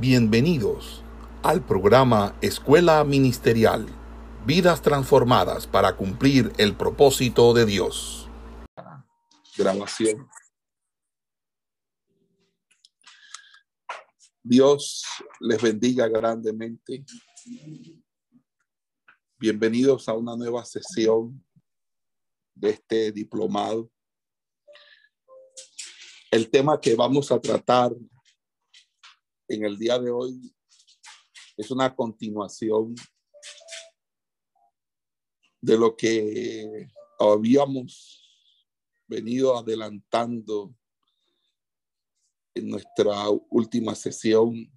Bienvenidos al programa Escuela Ministerial, vidas transformadas para cumplir el propósito de Dios. Grabación. Dios les bendiga grandemente. Bienvenidos a una nueva sesión de este diplomado. El tema que vamos a tratar en el día de hoy es una continuación de lo que habíamos venido adelantando en nuestra última sesión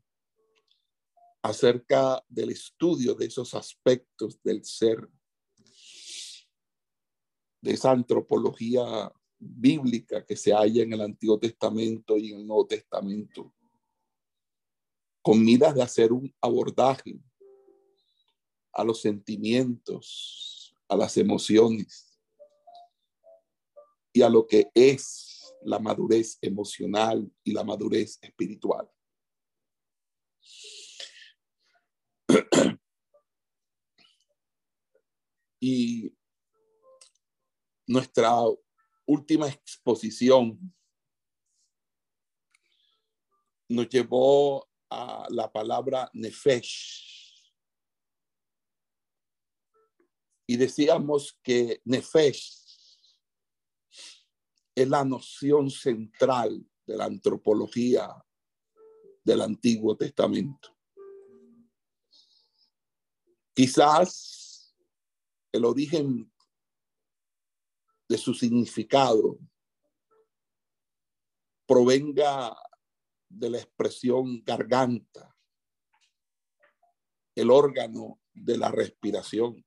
acerca del estudio de esos aspectos del ser, de esa antropología bíblica que se halla en el Antiguo Testamento y en el Nuevo Testamento con miras de hacer un abordaje a los sentimientos, a las emociones y a lo que es la madurez emocional y la madurez espiritual. Y nuestra última exposición nos llevó a la palabra nefesh. Y decíamos que nefesh es la noción central de la antropología del Antiguo Testamento. Quizás el origen de su significado provenga de la expresión garganta, el órgano de la respiración.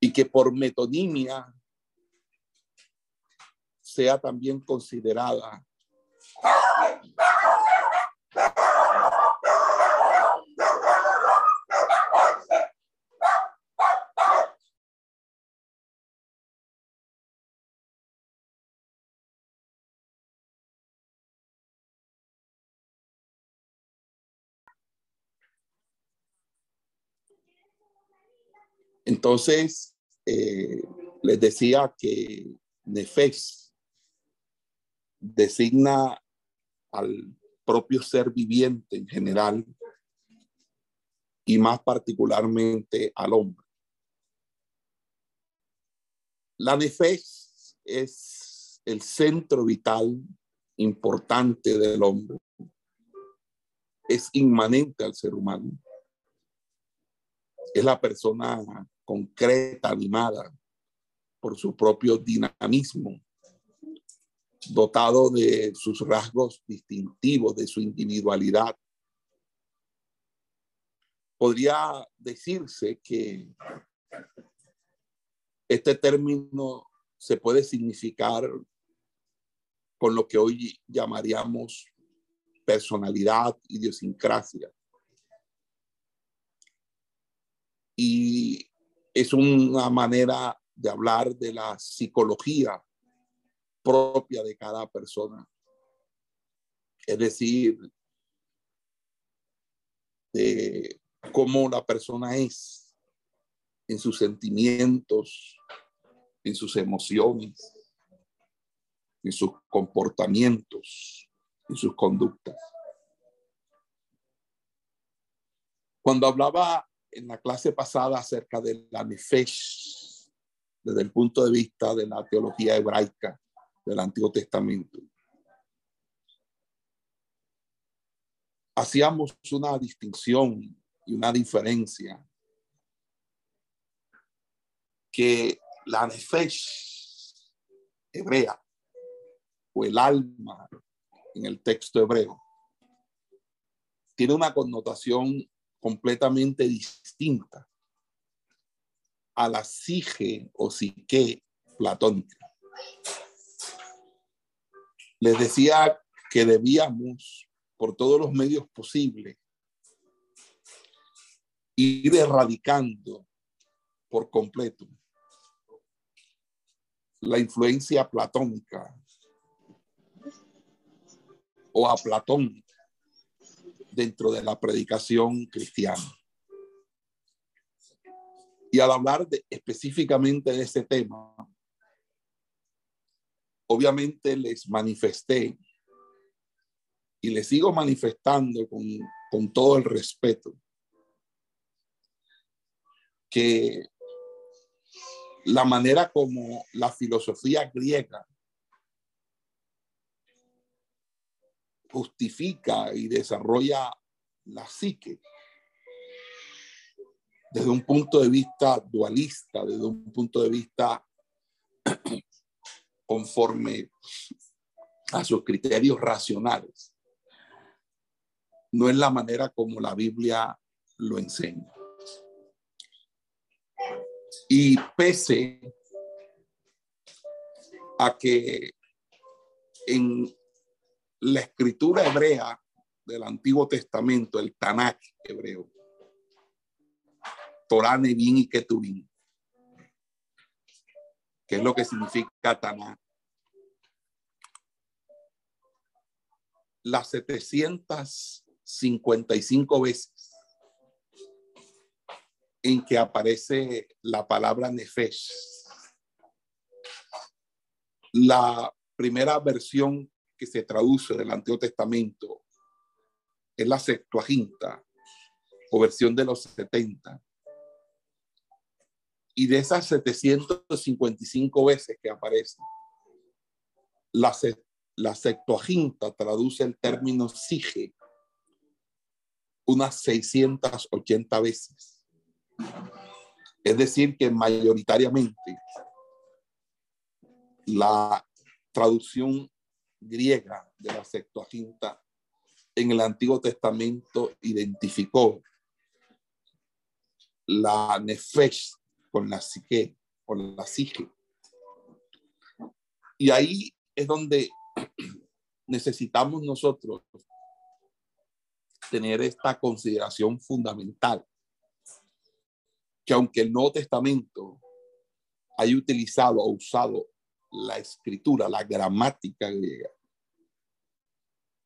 Y que por metonimia sea también considerada Entonces, eh, les decía que Nefesh designa al propio ser viviente en general y más particularmente al hombre. La Nefesh es el centro vital importante del hombre. Es inmanente al ser humano. Es la persona concreta, animada por su propio dinamismo, dotado de sus rasgos distintivos, de su individualidad. Podría decirse que este término se puede significar con lo que hoy llamaríamos personalidad, idiosincrasia. Y es una manera de hablar de la psicología propia de cada persona. Es decir, de cómo la persona es en sus sentimientos, en sus emociones, en sus comportamientos, en sus conductas. Cuando hablaba en la clase pasada acerca de la Nefesh, desde el punto de vista de la teología hebraica del Antiguo Testamento. Hacíamos una distinción y una diferencia que la Nefesh hebrea o el alma en el texto hebreo tiene una connotación completamente distinta a la sige o psique platónica. Les decía que debíamos, por todos los medios posibles, ir erradicando por completo la influencia platónica o a Platón dentro de la predicación cristiana. Y al hablar de, específicamente de ese tema, obviamente les manifesté y les sigo manifestando con, con todo el respeto que la manera como la filosofía griega justifica y desarrolla la psique desde un punto de vista dualista, desde un punto de vista conforme a sus criterios racionales. No es la manera como la Biblia lo enseña. Y pese a que en la escritura hebrea del Antiguo Testamento, el Tanakh hebreo, Torah, Nevin y Ketuvim, que es lo que significa Tanakh. Las 755 veces en que aparece la palabra Nefesh. La primera versión que se traduce del Antiguo Testamento es la Septuaginta o versión de los 70. Y de esas 755 veces que aparece, la, la Septuaginta traduce el término sige unas 680 veces. Es decir, que mayoritariamente la traducción griega de la Septuaginta en el Antiguo Testamento identificó la nefesh con la psique, con la psique. Y ahí es donde necesitamos nosotros tener esta consideración fundamental, que aunque el Nuevo Testamento haya utilizado o usado la escritura, la gramática griega,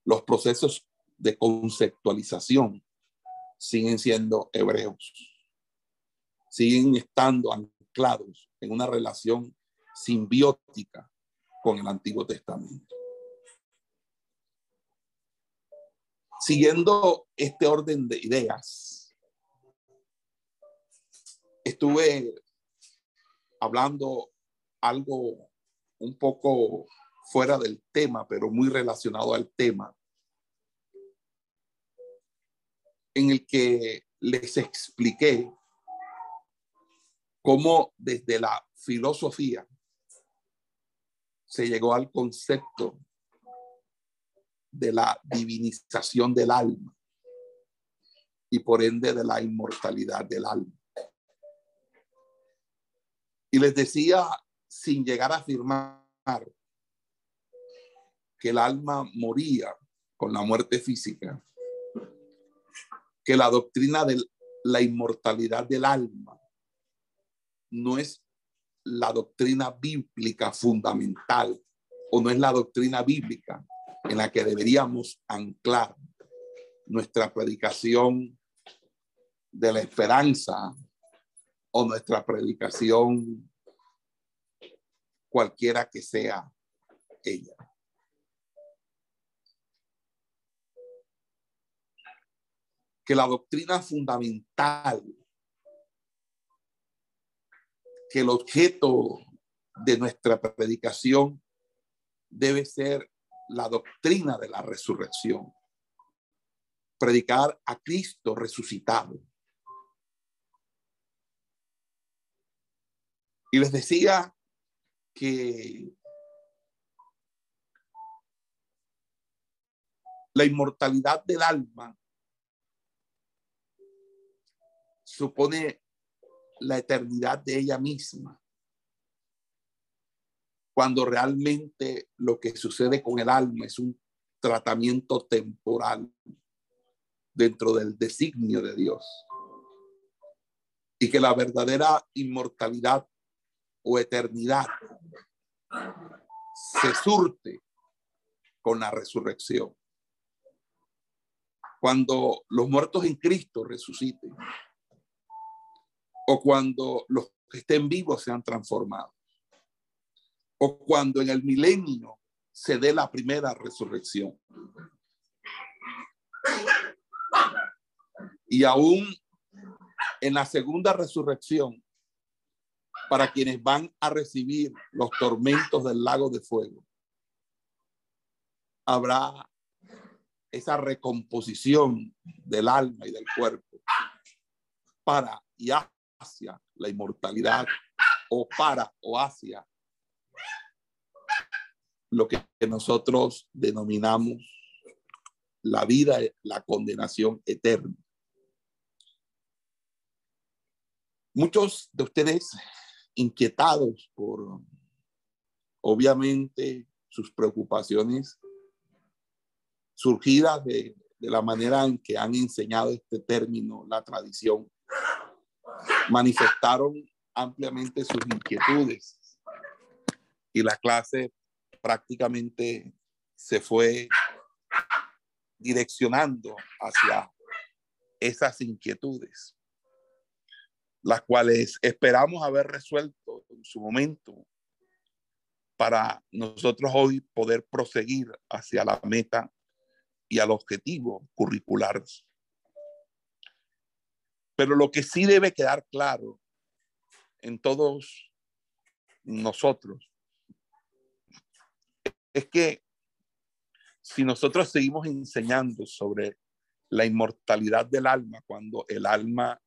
los procesos de conceptualización siguen siendo hebreos, siguen estando anclados en una relación simbiótica con el Antiguo Testamento. Siguiendo este orden de ideas, estuve hablando algo un poco fuera del tema, pero muy relacionado al tema, en el que les expliqué cómo desde la filosofía se llegó al concepto de la divinización del alma y por ende de la inmortalidad del alma. Y les decía sin llegar a afirmar que el alma moría con la muerte física, que la doctrina de la inmortalidad del alma no es la doctrina bíblica fundamental o no es la doctrina bíblica en la que deberíamos anclar nuestra predicación de la esperanza o nuestra predicación cualquiera que sea ella. Que la doctrina fundamental, que el objeto de nuestra predicación debe ser la doctrina de la resurrección. Predicar a Cristo resucitado. Y les decía que la inmortalidad del alma supone la eternidad de ella misma. Cuando realmente lo que sucede con el alma es un tratamiento temporal dentro del designio de Dios. Y que la verdadera inmortalidad o eternidad se surte con la resurrección. cuando los muertos en Cristo resuciten o cuando los que estén vivos sean transformados o cuando en el milenio se dé la primera resurrección. Y aún en la segunda resurrección, para quienes van a recibir los tormentos del lago de fuego, habrá esa recomposición del alma y del cuerpo para y hacia la inmortalidad o para o hacia lo que nosotros denominamos la vida, la condenación eterna. Muchos de ustedes inquietados por, obviamente, sus preocupaciones surgidas de, de la manera en que han enseñado este término, la tradición, manifestaron ampliamente sus inquietudes. Y la clase prácticamente se fue direccionando hacia esas inquietudes, las cuales esperamos haber resuelto en su momento para nosotros hoy poder proseguir hacia la meta y al objetivo curricular. Pero lo que sí debe quedar claro en todos nosotros es que si nosotros seguimos enseñando sobre la inmortalidad del alma cuando el alma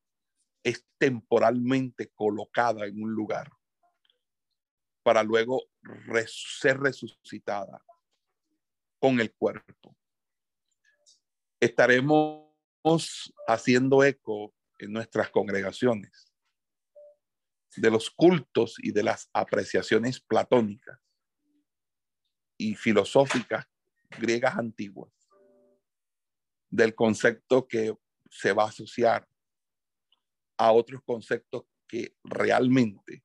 es temporalmente colocada en un lugar para luego ser resucitada con el cuerpo. Estaremos haciendo eco en nuestras congregaciones de los cultos y de las apreciaciones platónicas y filosóficas griegas antiguas del concepto que se va a asociar a otros conceptos que realmente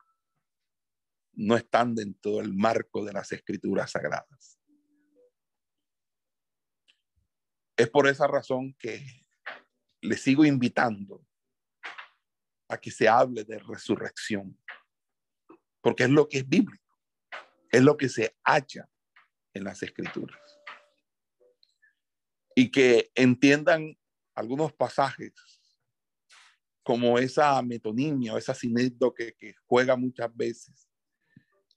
no están dentro del marco de las escrituras sagradas. Es por esa razón que le sigo invitando a que se hable de resurrección, porque es lo que es bíblico, es lo que se hacha en las escrituras. Y que entiendan algunos pasajes como esa metonimia o esa sinécdoque que juega muchas veces,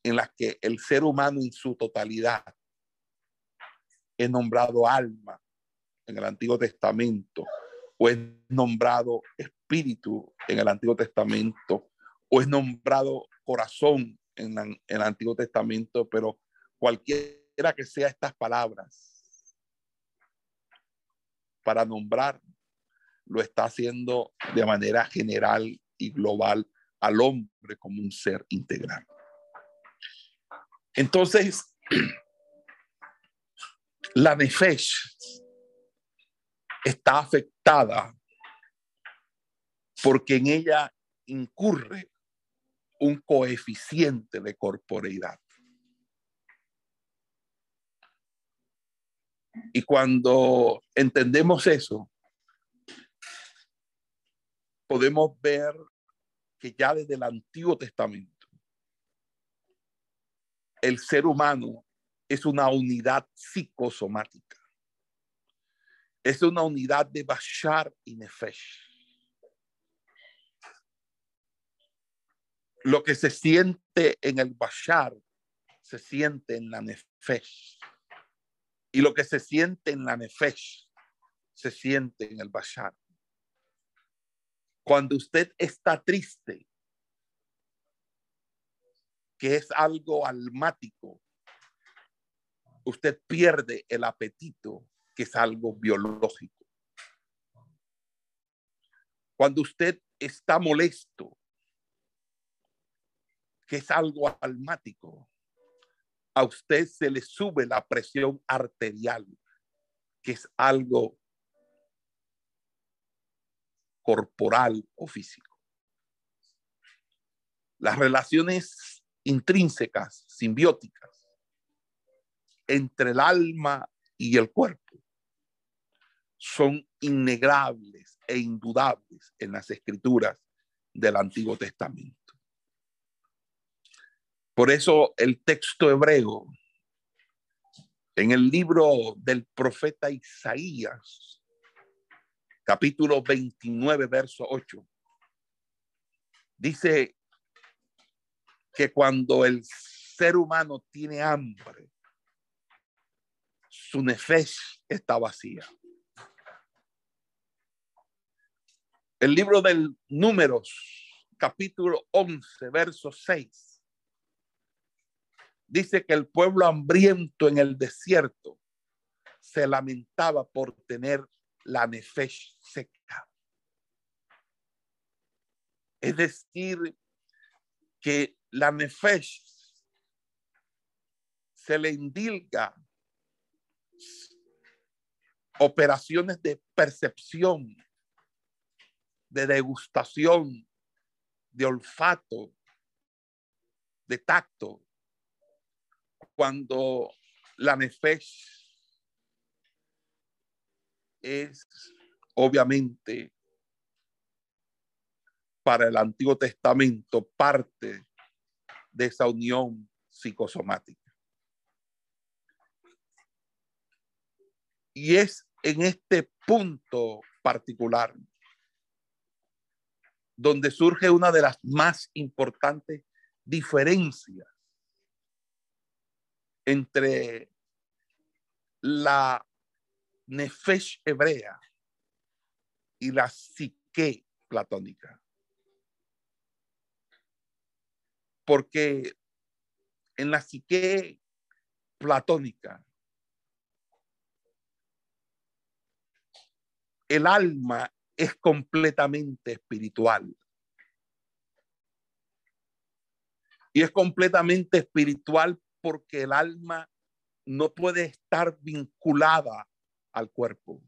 en las que el ser humano en su totalidad es nombrado alma en el Antiguo Testamento, o es nombrado espíritu en el Antiguo Testamento, o es nombrado corazón en, en el Antiguo Testamento, pero cualquier que sea estas palabras para nombrar, lo está haciendo de manera general y global al hombre como un ser integral. Entonces, la nefesh está afectada porque en ella incurre un coeficiente de corporeidad. Y cuando entendemos eso, podemos ver que ya desde el Antiguo Testamento, el ser humano es una unidad psicosomática. Es una unidad de Bashar y Nefesh. Lo que se siente en el Bashar se siente en la Nefesh. Y lo que se siente en la Nefesh se siente en el Bashar. Cuando usted está triste, que es algo almático, usted pierde el apetito, que es algo biológico. Cuando usted está molesto, que es algo almático, a usted se le sube la presión arterial, que es algo corporal o físico. Las relaciones intrínsecas, simbióticas, entre el alma y el cuerpo, son innegables e indudables en las escrituras del Antiguo Testamento. Por eso el texto hebreo en el libro del profeta Isaías, capítulo 29, verso 8, dice que cuando el ser humano tiene hambre, su nefesh está vacía. El libro del Números, capítulo 11, verso 6, dice que el pueblo hambriento en el desierto se lamentaba por tener la nefesh seca. Es decir, que la nefesh se le indilga operaciones de percepción, de degustación, de olfato, de tacto, cuando la nefesh es obviamente para el Antiguo Testamento parte de esa unión psicosomática. Y es en este punto particular donde surge una de las más importantes diferencias entre la nefesh hebrea y la psique platónica. Porque en la psique platónica el alma es completamente espiritual. Y es completamente espiritual porque el alma no puede estar vinculada al cuerpo.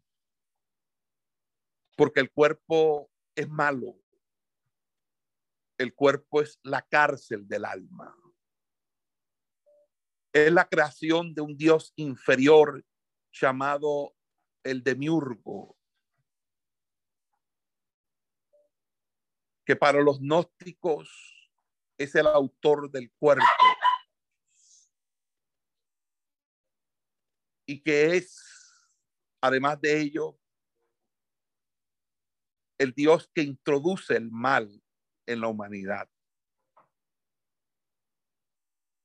Porque el cuerpo es malo. El cuerpo es la cárcel del alma. Es la creación de un Dios inferior llamado el demiurgo, que para los gnósticos es el autor del cuerpo y que es, además de ello, el Dios que introduce el mal en la humanidad.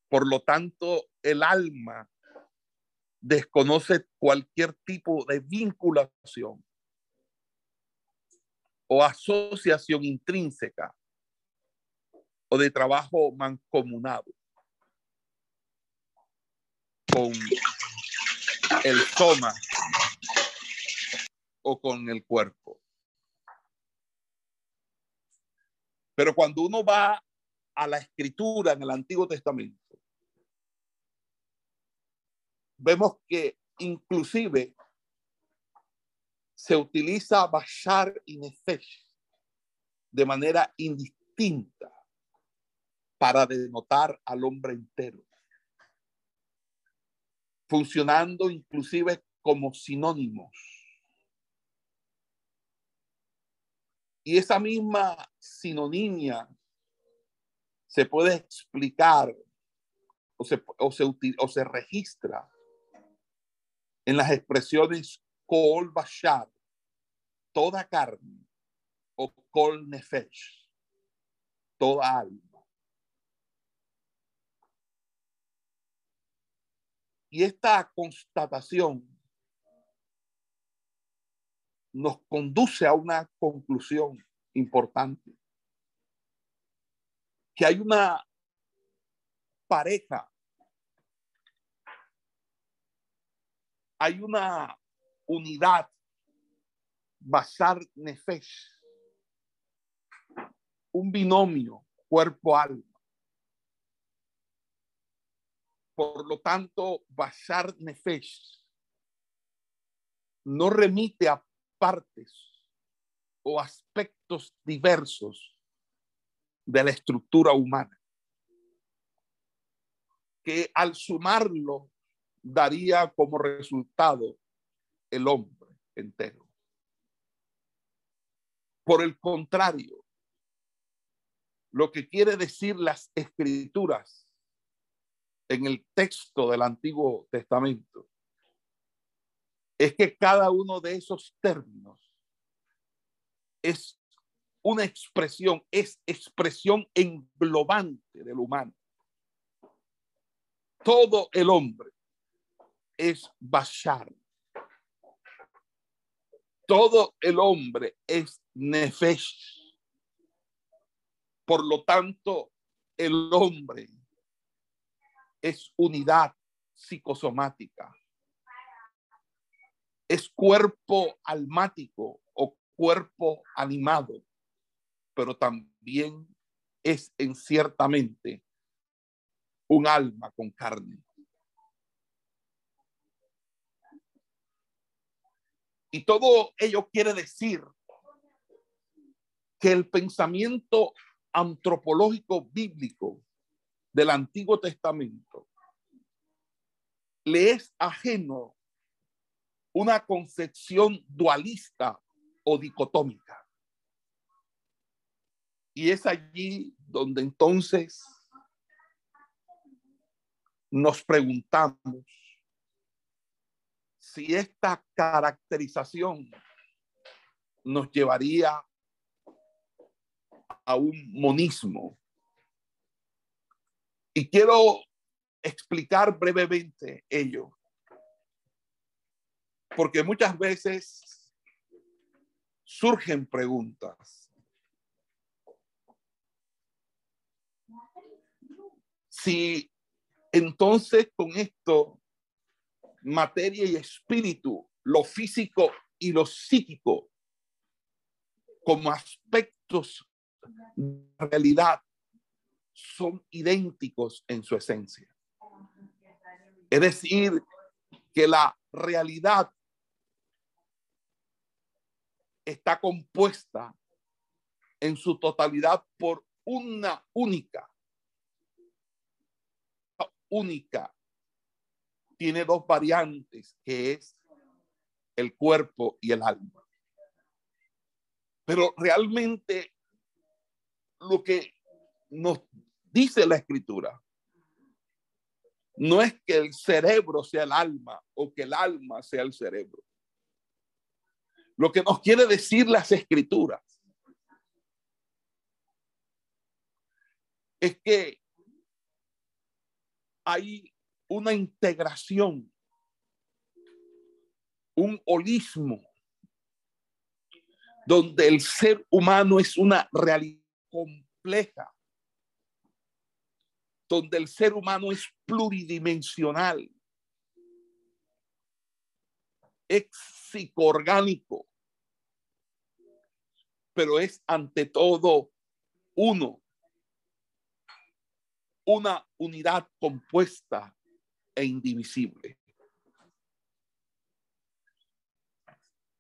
Por lo tanto, el alma desconoce cualquier tipo de vinculación o asociación intrínseca o de trabajo mancomunado con el soma o con el cuerpo. Pero cuando uno va a la escritura en el Antiguo Testamento, vemos que inclusive se utiliza Bashar y Nefesh de manera indistinta para denotar al hombre entero, funcionando inclusive como sinónimos. Y esa misma sinonimia se puede explicar o se, o se, o se registra en las expresiones Kol Bashar, toda carne, o Kol Nefesh, toda alma. Y esta constatación nos conduce a una conclusión importante, que hay una pareja, hay una unidad, Basar Nefesh, un binomio cuerpo-alma. Por lo tanto, Basar Nefesh no remite a partes o aspectos diversos de la estructura humana, que al sumarlo daría como resultado el hombre. entero. Por el contrario, lo que quiere decir las escrituras en el texto del Antiguo Testamento es que cada uno de esos términos es una expresión, es expresión englobante del humano. Todo el hombre es Bashar. Todo el hombre es Nefesh. Por lo tanto, el hombre es unidad psicosomática. Es cuerpo almático o cuerpo animado, pero también es en ciertamente un alma con carne. Y todo ello quiere decir que el pensamiento antropológico bíblico del Antiguo Testamento le es ajeno una concepción dualista o dicotómica. Y es allí donde entonces nos preguntamos si esta caracterización nos llevaría a un monismo. Y quiero explicar brevemente ello, porque muchas veces surgen preguntas. Si entonces con esto materia y espíritu, lo físico y lo psíquico, como aspectos de realidad, son idénticos en su esencia. Es decir, que la realidad está compuesta en su totalidad por una única, única tiene dos variantes, que es el cuerpo y el alma. Pero realmente lo que nos dice la escritura no es que el cerebro sea el alma o que el alma sea el cerebro. Lo que nos quiere decir las escrituras. Es que hay una integración, un holismo, donde el ser humano es una realidad compleja, donde el ser humano es pluridimensional, es psicoorgánico, pero es ante todo uno, una unidad compuesta e indivisible.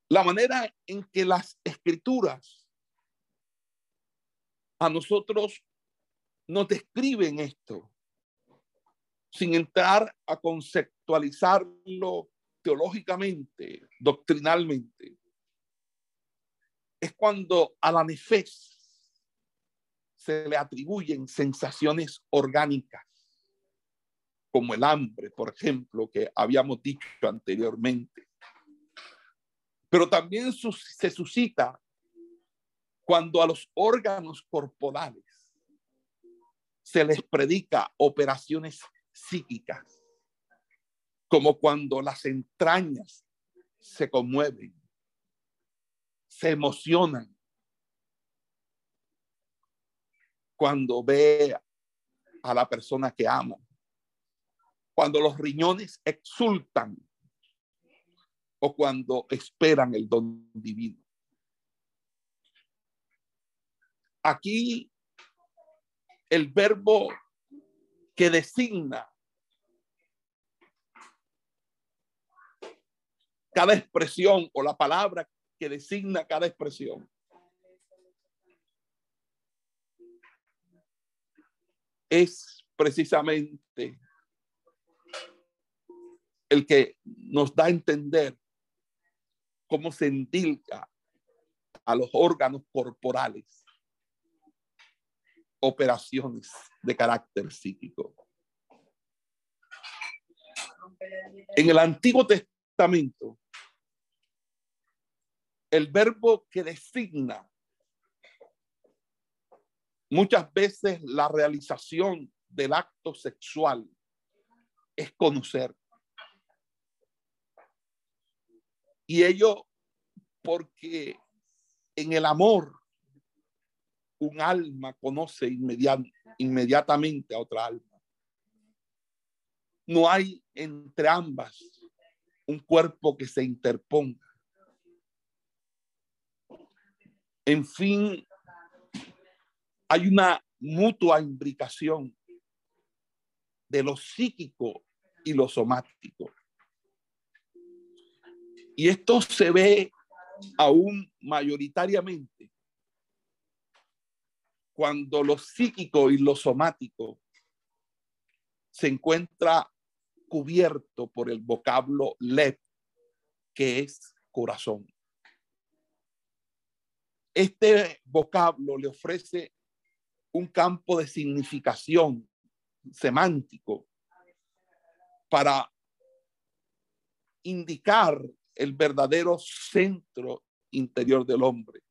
La manera en que las escrituras a nosotros nos describen esto, sin entrar a conceptualizarlo teológicamente, doctrinalmente, es cuando a la nefes se le atribuyen sensaciones orgánicas como el hambre, por ejemplo, que habíamos dicho anteriormente. Pero también se suscita cuando a los órganos corporales se les predica operaciones psíquicas, como cuando las entrañas se conmueven, se emocionan, cuando ve a la persona que ama cuando los riñones exultan o cuando esperan el don divino. Aquí el verbo que designa cada expresión o la palabra que designa cada expresión es precisamente el que nos da a entender cómo se endilga a los órganos corporales operaciones de carácter psíquico. En el Antiguo Testamento, el verbo que designa muchas veces la realización del acto sexual es conocer. Y ello porque en el amor un alma conoce inmediatamente a otra alma. No hay entre ambas un cuerpo que se interponga. En fin, hay una mutua imbricación de lo psíquico y lo somático. Y esto se ve aún mayoritariamente cuando lo psíquico y lo somático se encuentra cubierto por el vocablo lev, que es corazón. Este vocablo le ofrece un campo de significación semántico para indicar el verdadero centro interior del hombre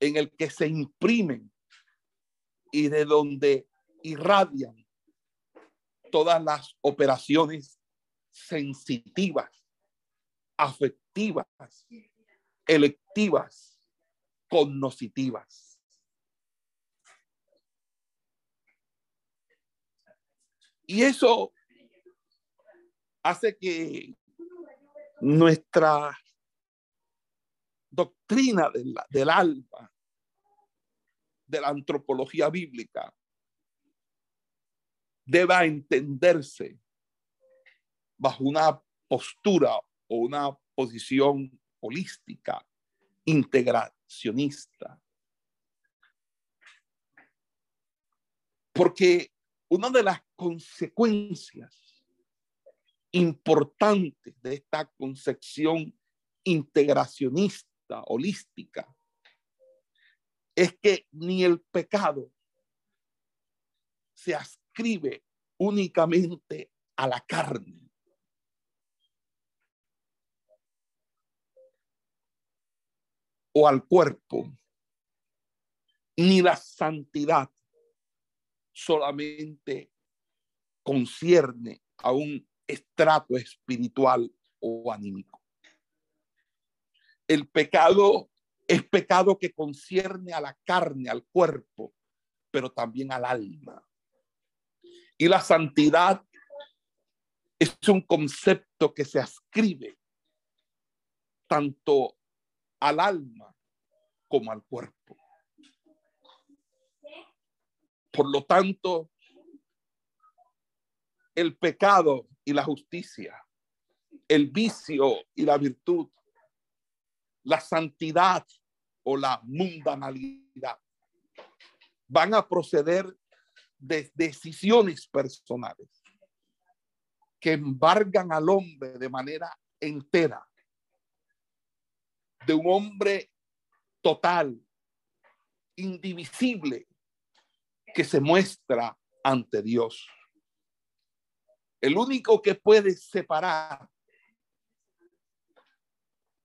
en el que se imprimen y de donde irradian todas las operaciones sensitivas, afectivas, electivas, cognoscitivas. Y eso hace que nuestra doctrina del, del alma, de la antropología bíblica, deba entenderse bajo una postura o una posición holística, integracionista. Porque una de las consecuencias importantes de esta concepción integracionista holística, es que ni el pecado se ascribe únicamente a la carne. O al cuerpo, ni la santidad solamente concierne a un estrato espiritual o anímico. El pecado es pecado que concierne a la carne, al cuerpo, pero también al alma. Y la santidad es un concepto que se ascribe tanto al alma como al cuerpo. Por lo tanto, el pecado y la justicia, el vicio y la virtud la santidad o la mundanalidad. Van a proceder de decisiones personales que embargan al hombre de manera entera, de un hombre total, indivisible, que se muestra ante Dios. El único que puede separar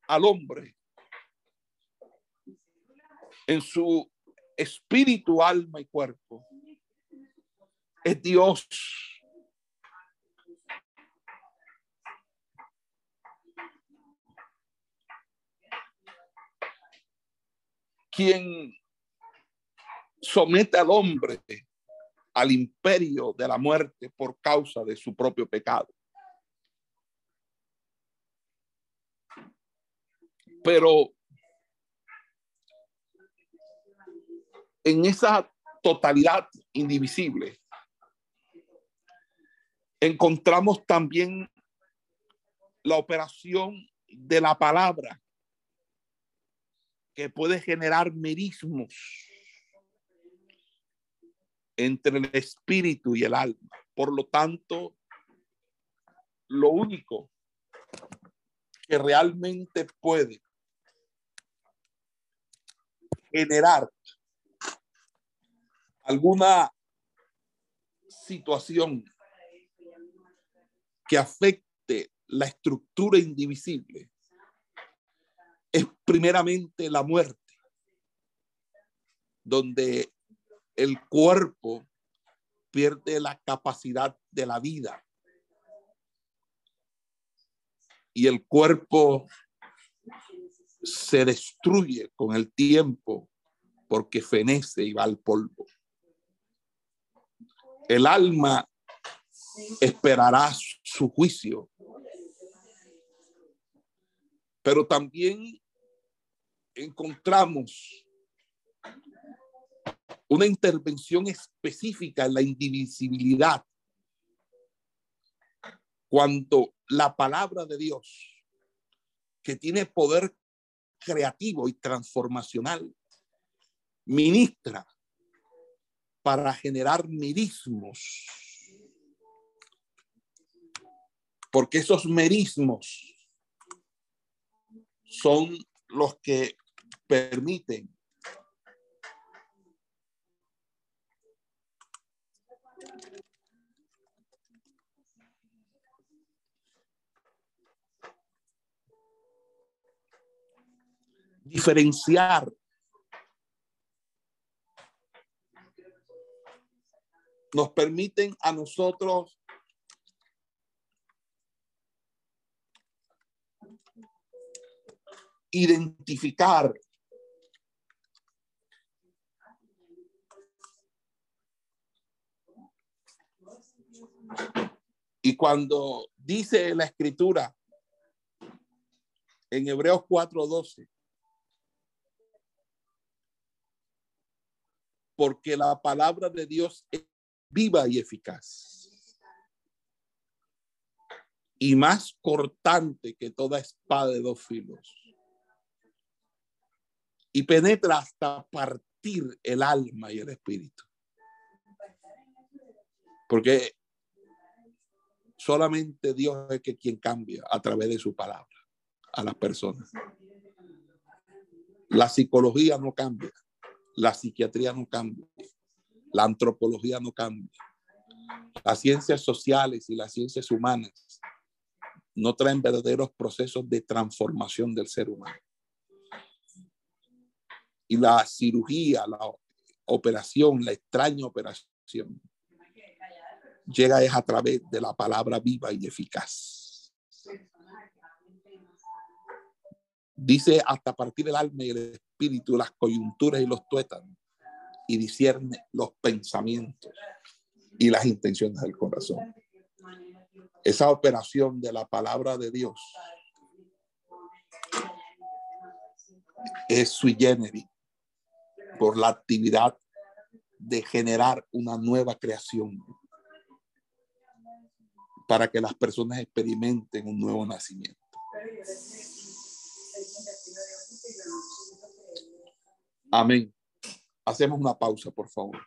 al hombre en su espíritu, alma y cuerpo. Es Dios. Quien somete al hombre al imperio de la muerte por causa de su propio pecado. Pero en esa totalidad indivisible, encontramos también la operación de la palabra que puede generar merismos entre el espíritu y el alma. Por lo tanto, lo único que realmente puede generar alguna situación que afecte la estructura indivisible es primeramente la muerte, donde el cuerpo pierde la capacidad de la vida y el cuerpo se destruye con el tiempo porque fenece y va al polvo. El alma esperará su juicio, pero también encontramos una intervención específica en la indivisibilidad cuando la palabra de Dios, que tiene poder creativo y transformacional, ministra para generar merismos. Porque esos merismos son los que permiten diferenciar nos permiten a nosotros identificar y cuando dice la escritura en Hebreos 4:12 porque la palabra de Dios es viva y eficaz. Y más cortante que toda espada de dos filos. Y penetra hasta partir el alma y el espíritu. Porque solamente Dios es que quien cambia a través de su palabra a las personas. La psicología no cambia. La psiquiatría no cambia. La antropología no cambia. Las ciencias sociales y las ciencias humanas no traen verdaderos procesos de transformación del ser humano. Y la cirugía, la operación, la extraña operación, llega es a través de la palabra viva y eficaz. Dice hasta partir del alma y el espíritu, las coyunturas y los tuétanos, y discierne los pensamientos y las intenciones del corazón. Esa operación de la palabra de Dios es sui generis por la actividad de generar una nueva creación para que las personas experimenten un nuevo nacimiento. Amén. Hacemos una pausa, por favor.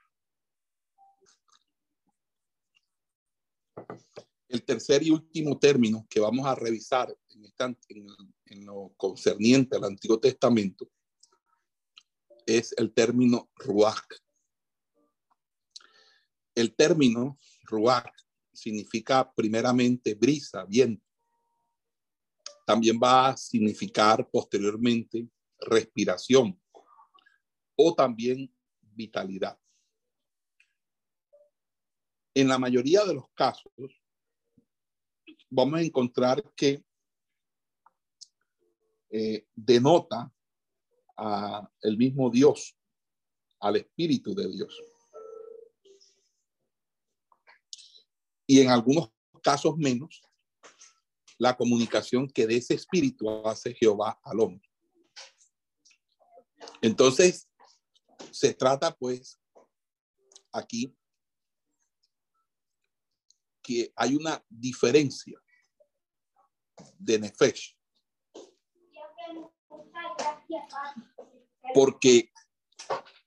El tercer y último término que vamos a revisar en, lo concerniente al Antiguo Testamento es el término ruach. El término ruach significa primeramente brisa, viento. También va a significar posteriormente respiración o también vitalidad. En la mayoría de los casos, vamos a encontrar que eh, denota el mismo Dios, al Espíritu de Dios. Y en algunos casos menos, la comunicación que de ese espíritu hace Jehová al hombre. Entonces, se trata pues aquí que hay una diferencia de Nefesh. Porque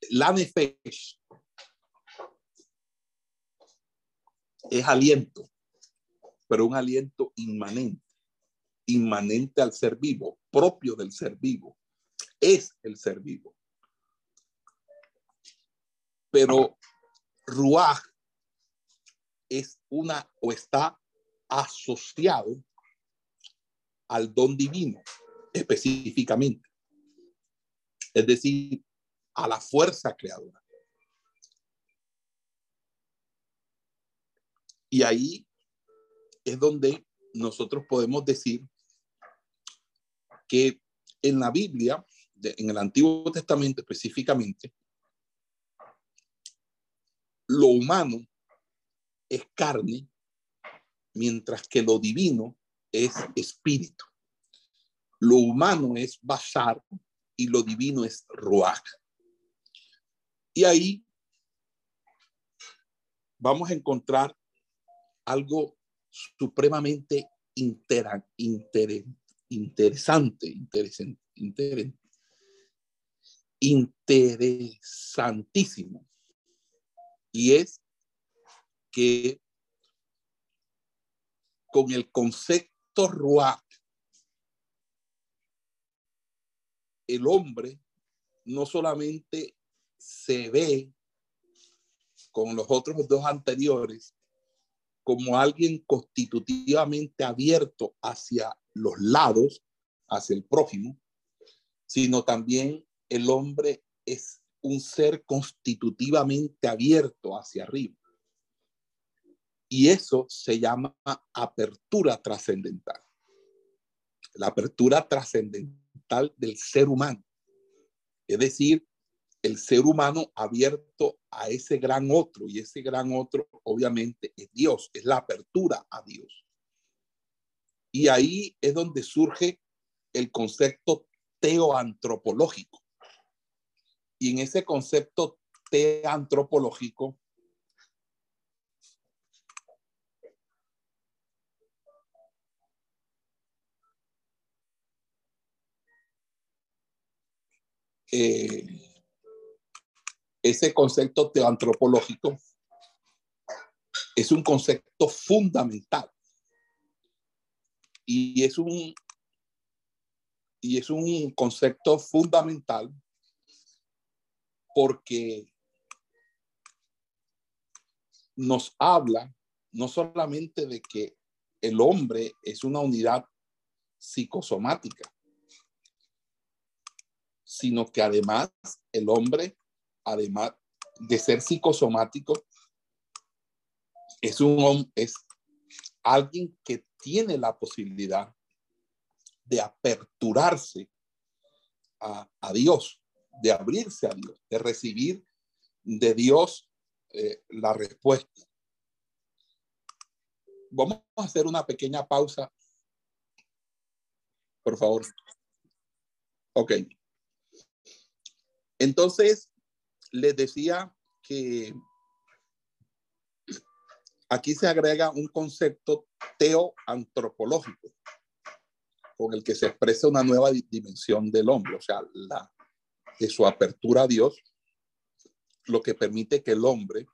la Nefesh es aliento, pero un aliento inmanente. inmanente al ser vivo, propio del ser vivo, es el ser vivo. Pero Ruach es una o está asociado al don divino específicamente. Es decir, a la fuerza creadora. Y ahí es donde nosotros podemos decir que en la Biblia, en el Antiguo Testamento específicamente, lo humano es carne, mientras que lo divino es espíritu. Lo humano es basar y lo divino es ruach. Y ahí vamos a encontrar algo supremamente interesante, interesante, interesantísimo. Y es que con el concepto Ruach, el hombre no solamente se ve con los otros dos anteriores como alguien constitutivamente abierto hacia los lados, hacia el prójimo, sino también el hombre es un ser constitutivamente abierto hacia arriba. Y eso se llama apertura trascendental. La apertura trascendental del ser humano. Es decir, el ser humano abierto a ese gran otro y ese gran otro obviamente es Dios, es la apertura a Dios. Y ahí es donde surge el concepto teoantropológico. Y en ese concepto teoantropológico eh, ese concepto teoantropológico es un concepto fundamental. Y es un y es un concepto fundamental porque nos habla no solamente de que el hombre es una unidad psicosomática, sino que además el hombre además de ser psicosomático, es un es alguien que tiene la posibilidad de aperturarse a, Dios, de abrirse a Dios, de recibir de Dios eh, la respuesta. Vamos a hacer una pequeña pausa, por favor. Ok. Entonces, les decía que aquí se agrega un concepto teoantropológico con el que se expresa una nueva dimensión del hombre, o sea, la, de su apertura a Dios, lo que permite que el hombre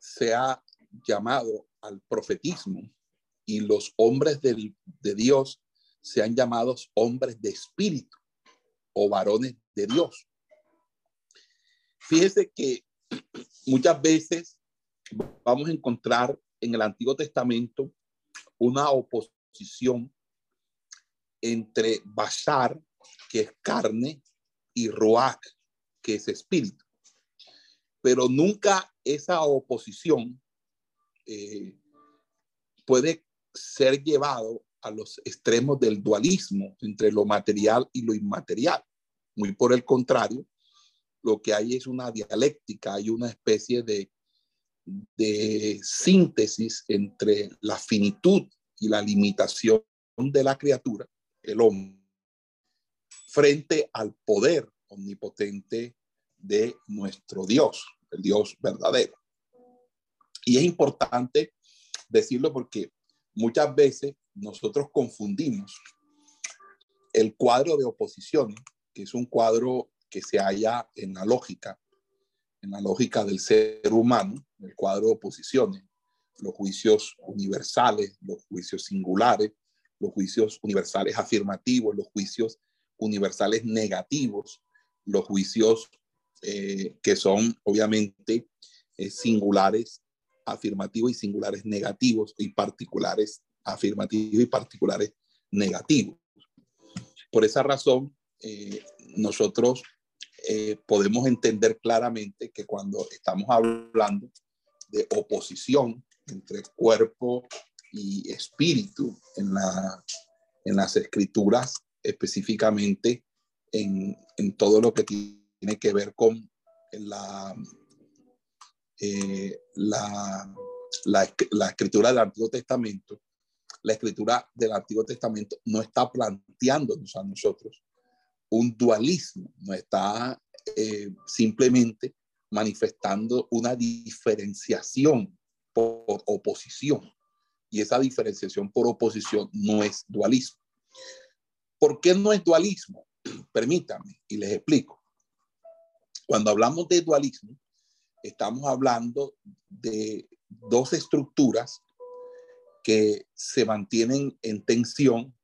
sea llamado al profetismo y los hombres de Dios sean llamados hombres de espíritu o varones de Dios. Fíjese que muchas veces vamos a encontrar en el Antiguo Testamento una oposición entre Bashar, que es carne, y Roach, que es espíritu. Pero nunca esa oposición eh, puede ser llevado a los extremos del dualismo entre lo material y lo inmaterial. Muy por el contrario, lo que hay es una dialéctica, hay una especie de, de síntesis entre la finitud y la limitación de la criatura, el hombre, frente al poder omnipotente de nuestro Dios, el Dios verdadero. Y es importante decirlo porque muchas veces nosotros confundimos el cuadro de oposición, que es un cuadro que se halla en la lógica, en la lógica del ser humano, el cuadro de oposiciones, los juicios universales, los juicios singulares, los juicios universales afirmativos, los juicios universales negativos, los juicios eh, que son obviamente eh, singulares afirmativos y singulares negativos y particulares afirmativos y particulares negativos. Por esa razón, eh, nosotros podemos entender claramente que cuando estamos hablando de oposición entre cuerpo y espíritu en, la, en las escrituras, específicamente en, en todo lo que tiene que ver con la, eh, la, la, la, escritura del Antiguo Testamento, la escritura del Antiguo Testamento no está planteándonos a nosotros un dualismo, no está eh, simplemente manifestando una diferenciación por oposición. Y esa diferenciación por oposición no es dualismo. ¿Por qué no es dualismo? Permítanme y les explico. Cuando hablamos de dualismo, estamos hablando de dos estructuras que se mantienen en tensión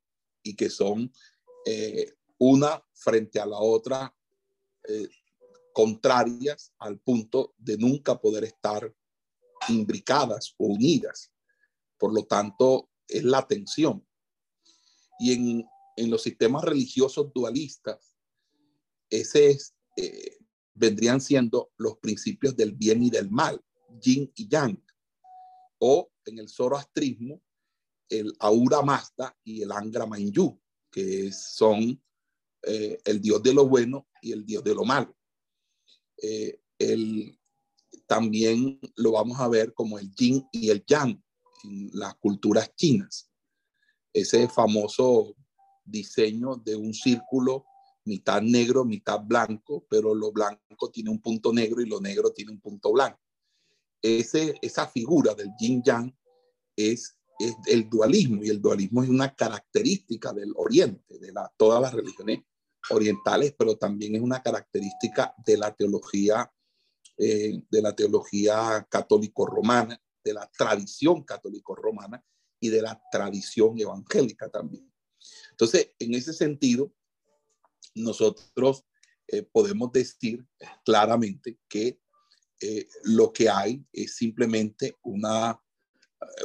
y que son eh, una frente a la otra eh, contrarias al punto de nunca poder estar imbricadas o unidas. Por lo tanto, es la tensión. Y en, en los sistemas religiosos dualistas, ese es, eh, vendrían siendo los principios del bien y del mal, yin y yang. O en el zoroastrismo, el Aura Mazda y el Angra Mainyu, que son eh, el dios de lo bueno y el dios de lo malo. Eh, el, también lo vamos a ver como el yin y el yang en las culturas chinas. Ese famoso diseño de un círculo mitad negro, mitad blanco, pero lo blanco tiene un punto negro y lo negro tiene un punto blanco. Ese, esa figura del yin yang es, el dualismo y el dualismo es una característica del oriente, de la, todas las religiones orientales, pero también es una característica de la teología, eh, de la teología católico-romana, de la tradición católico-romana y de la tradición evangélica también. Entonces, en ese sentido, nosotros eh, podemos decir claramente que eh, lo que hay es simplemente una,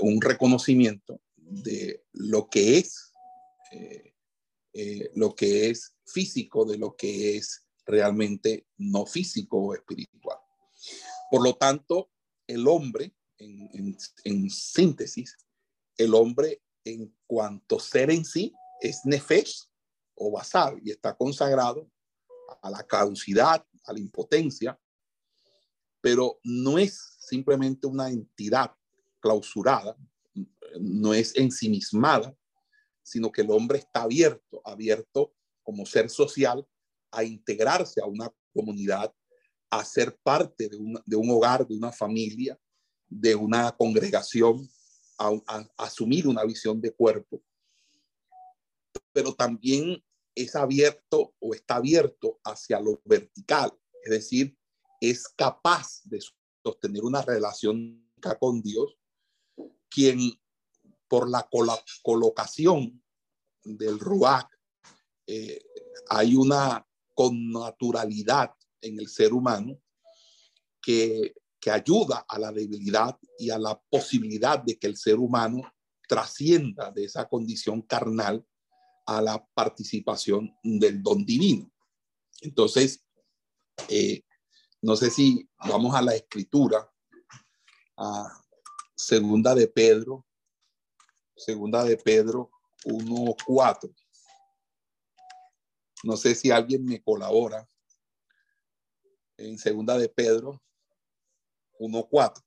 un reconocimiento de lo que es, lo que es físico de lo que es realmente no físico o espiritual. Por lo tanto, el hombre, en, síntesis, el hombre en cuanto ser en sí es nefesh o basal y está consagrado a la caducidad, a la impotencia, pero no es simplemente una entidad clausurada, no es ensimismada, sino que el hombre está abierto, abierto como ser social a integrarse a una comunidad, a ser parte de un, de un hogar, de una familia, de una congregación, a, asumir una visión de cuerpo. Pero también es abierto o está abierto hacia lo vertical, es decir, es capaz de sostener una relación con Dios, quien por la colocación del Ruach eh, hay una connaturalidad en el ser humano que, que ayuda a la debilidad y a la posibilidad de que el ser humano trascienda de esa condición carnal a la participación del don divino. Entonces, eh, no sé si vamos a la escritura, a segunda de Pedro, segunda de Pedro 1.4. No sé si alguien me colabora en segunda de Pedro 1.4.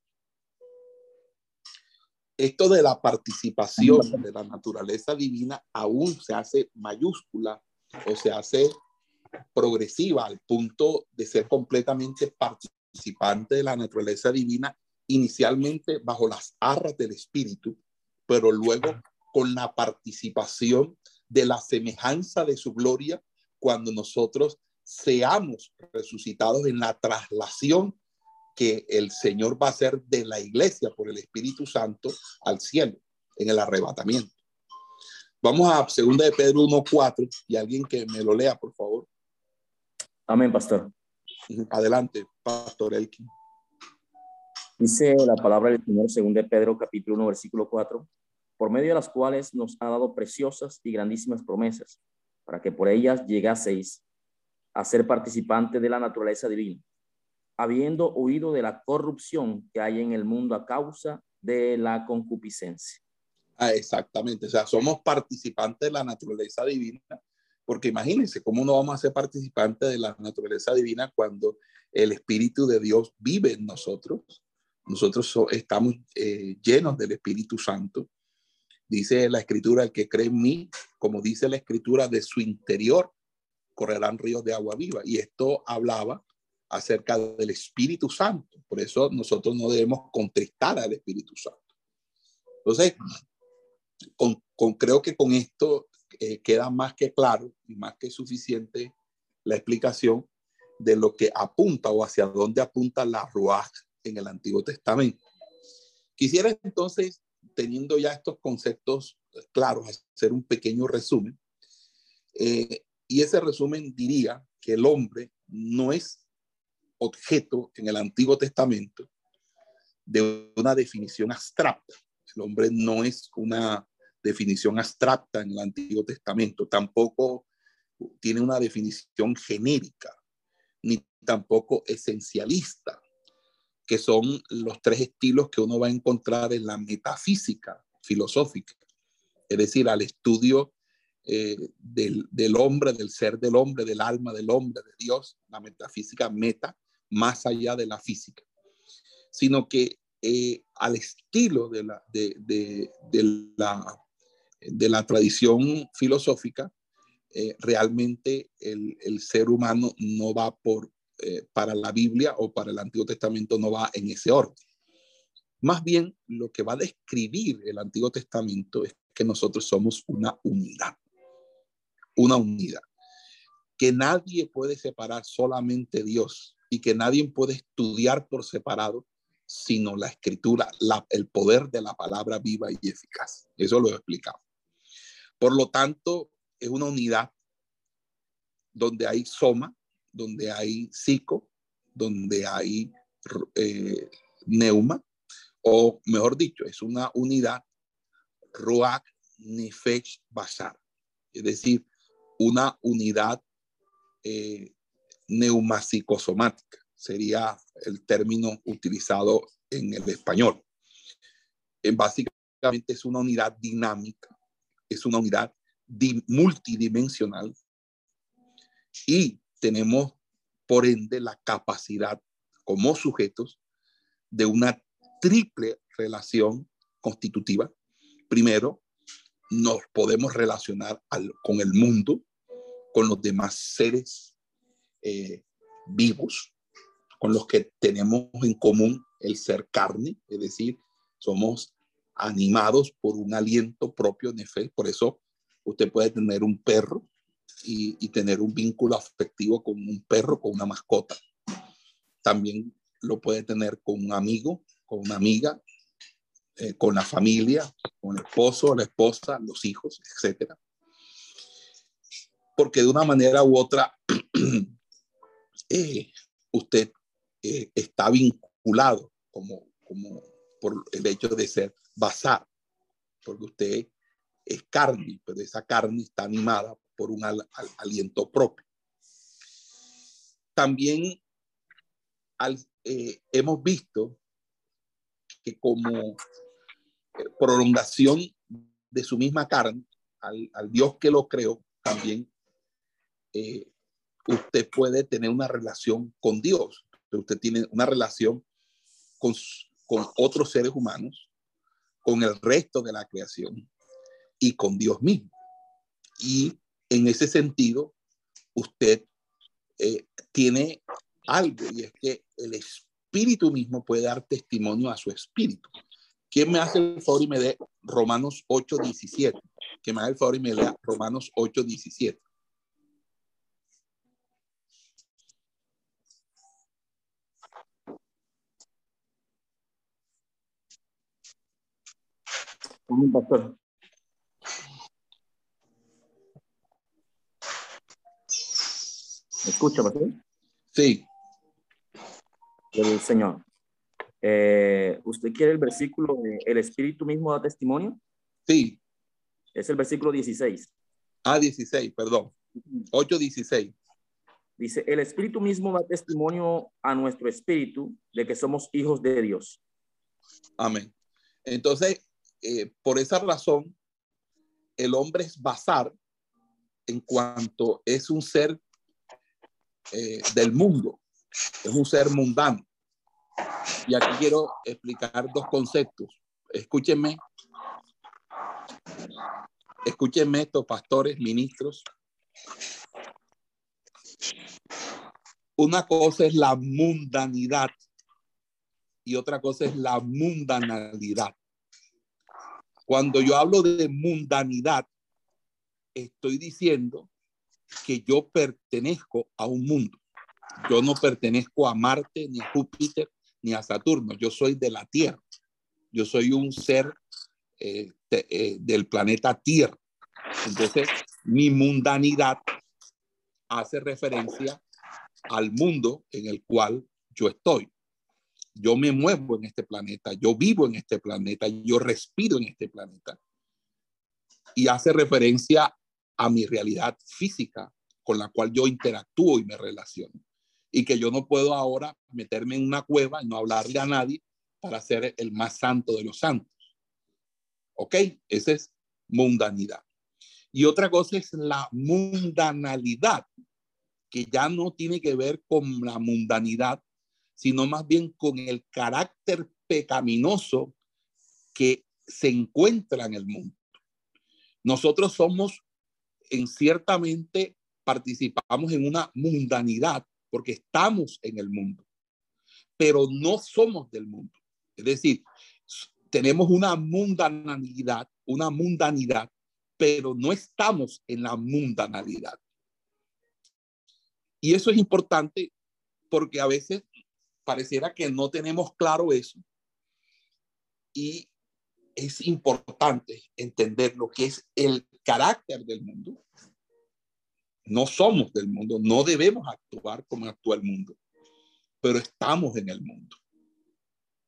Esto de la participación de la naturaleza divina aún se hace mayúscula o se hace progresiva al punto de ser completamente participante de la naturaleza divina, inicialmente bajo las arras del Espíritu, pero luego con la participación de la semejanza de su gloria cuando nosotros seamos resucitados en la traslación que el Señor va a hacer de la iglesia por el Espíritu Santo al cielo, en el arrebatamiento. Vamos a segunda de Pedro 1.4 y alguien que me lo lea, por favor. Amén, pastor. Adelante, pastor Elkin. Dice la palabra del Señor, según de Pedro, capítulo 1, versículo 4, por medio de las cuales nos ha dado preciosas y grandísimas promesas, para que por ellas llegaseis a ser participantes de la naturaleza divina, habiendo huido de la corrupción que hay en el mundo a causa de la concupiscencia. Ah, exactamente, o sea, somos participantes de la naturaleza divina, porque imagínense cómo no vamos a ser participantes de la naturaleza divina cuando el Espíritu de Dios vive en nosotros. Nosotros estamos eh, llenos del Espíritu Santo. Dice la Escritura, el que cree en mí, como dice la Escritura, de su interior correrán ríos de agua viva. Y esto hablaba acerca del Espíritu Santo. Por eso nosotros no debemos contristar al Espíritu Santo. Entonces, con, creo que con esto eh, queda más que claro y más que suficiente la explicación de lo que apunta o hacia dónde apunta la Ruach en el Antiguo Testamento. Quisiera entonces, teniendo ya estos conceptos claros, hacer un pequeño resumen. Eh, y ese resumen diría que el hombre no es objeto en el Antiguo Testamento de una definición abstracta. El hombre no es una definición abstracta en el Antiguo Testamento, tampoco tiene una definición genérica, ni tampoco esencialista, que son los tres estilos que uno va a encontrar en la metafísica filosófica, es decir, al estudio eh, del, hombre, del ser del hombre, del alma del hombre, de Dios, la metafísica meta, más allá de la física, sino que eh, al estilo de, la, de la tradición filosófica, eh, realmente el, ser humano no va por, eh, para la Biblia o para el Antiguo Testamento, no va en ese orden. Más bien, lo que va a describir el Antiguo Testamento es que nosotros somos una unidad, una unidad, que nadie puede separar solamente Dios y que nadie puede estudiar por separado sino la escritura, el poder de la palabra viva y eficaz. Eso lo he explicado. Por lo tanto, es una unidad donde hay soma, donde hay psico, donde hay eh, neuma, o mejor dicho, es una unidad ruach nefesh basar, es decir, una unidad eh, sería el término utilizado en el español. Eh, básicamente es una unidad dinámica, es una unidad multidimensional y tenemos por ende la capacidad como sujetos de una triple relación constitutiva. Primero, nos podemos relacionar con el mundo, con los demás seres eh, vivos, con los que tenemos en común el ser carne, es decir, somos animados por un aliento propio de fe. Por eso usted puede tener un perro y, y, tener un vínculo afectivo con un perro, con una mascota. También lo puede tener con un amigo, con una amiga, eh, con la familia, con el esposo, la esposa, los hijos, etc. Porque de una manera u otra eh, usted eh, está vinculado como, como por el hecho de ser basar, porque usted es carne, pero esa carne está animada por un aliento propio. También eh, hemos visto que como prolongación de su misma carne, al, Dios que lo creó, también eh, usted puede tener una relación con Dios. Usted tiene una relación con, con otros seres humanos, con el resto de la creación y con Dios mismo. Y en ese sentido, usted eh, tiene algo y es que el espíritu mismo puede dar testimonio a su espíritu. ¿Quién me hace el favor y me dé Romanos 8, 17? Que me haga el favor y me lea Romanos con pastor. ¿Me escucha, pastor? Sí. El Señor. Eh, ¿Usted quiere el versículo de El Espíritu mismo da testimonio? Sí. Es el versículo 16. Ah, 16, perdón. 8, 16. Dice, el Espíritu mismo da testimonio a nuestro espíritu de que somos hijos de Dios. Amén. Entonces, eh, por esa razón, el hombre es basar en cuanto es un ser eh, del mundo, es un ser mundano. Y aquí quiero explicar dos conceptos. Escúchenme. Escúchenme estos pastores, ministros. Una cosa es la mundanidad y otra cosa es la mundanalidad. Cuando yo hablo de mundanidad, estoy diciendo que yo pertenezco a un mundo. Yo no pertenezco a Marte, ni a Júpiter, ni a Saturno. Yo soy de la Tierra. Yo soy un ser eh, eh, del planeta Tierra. Entonces, mi mundanidad hace referencia al mundo en el cual yo estoy. Yo me muevo en este planeta, yo vivo en este planeta, yo respiro en este planeta. Y hace referencia a mi realidad física con la cual yo interactúo y me relaciono. Y que yo no puedo ahora meterme en una cueva y no hablarle a nadie para ser el más santo de los santos. ¿Ok? Esa es mundanidad. Y otra cosa es la mundanalidad, que ya no tiene que ver con la mundanidad, sino más bien con el carácter pecaminoso que se encuentra en el mundo. Nosotros somos, en ciertamente, participamos en una mundanidad porque estamos en el mundo, pero no somos del mundo. Es decir, tenemos una mundanalidad, una mundanidad, pero no estamos en la mundanalidad. Y eso es importante porque a veces pareciera que no tenemos claro eso. Y es importante entender lo que es el carácter del mundo. No somos del mundo, no debemos actuar como actúa el mundo, pero estamos en el mundo.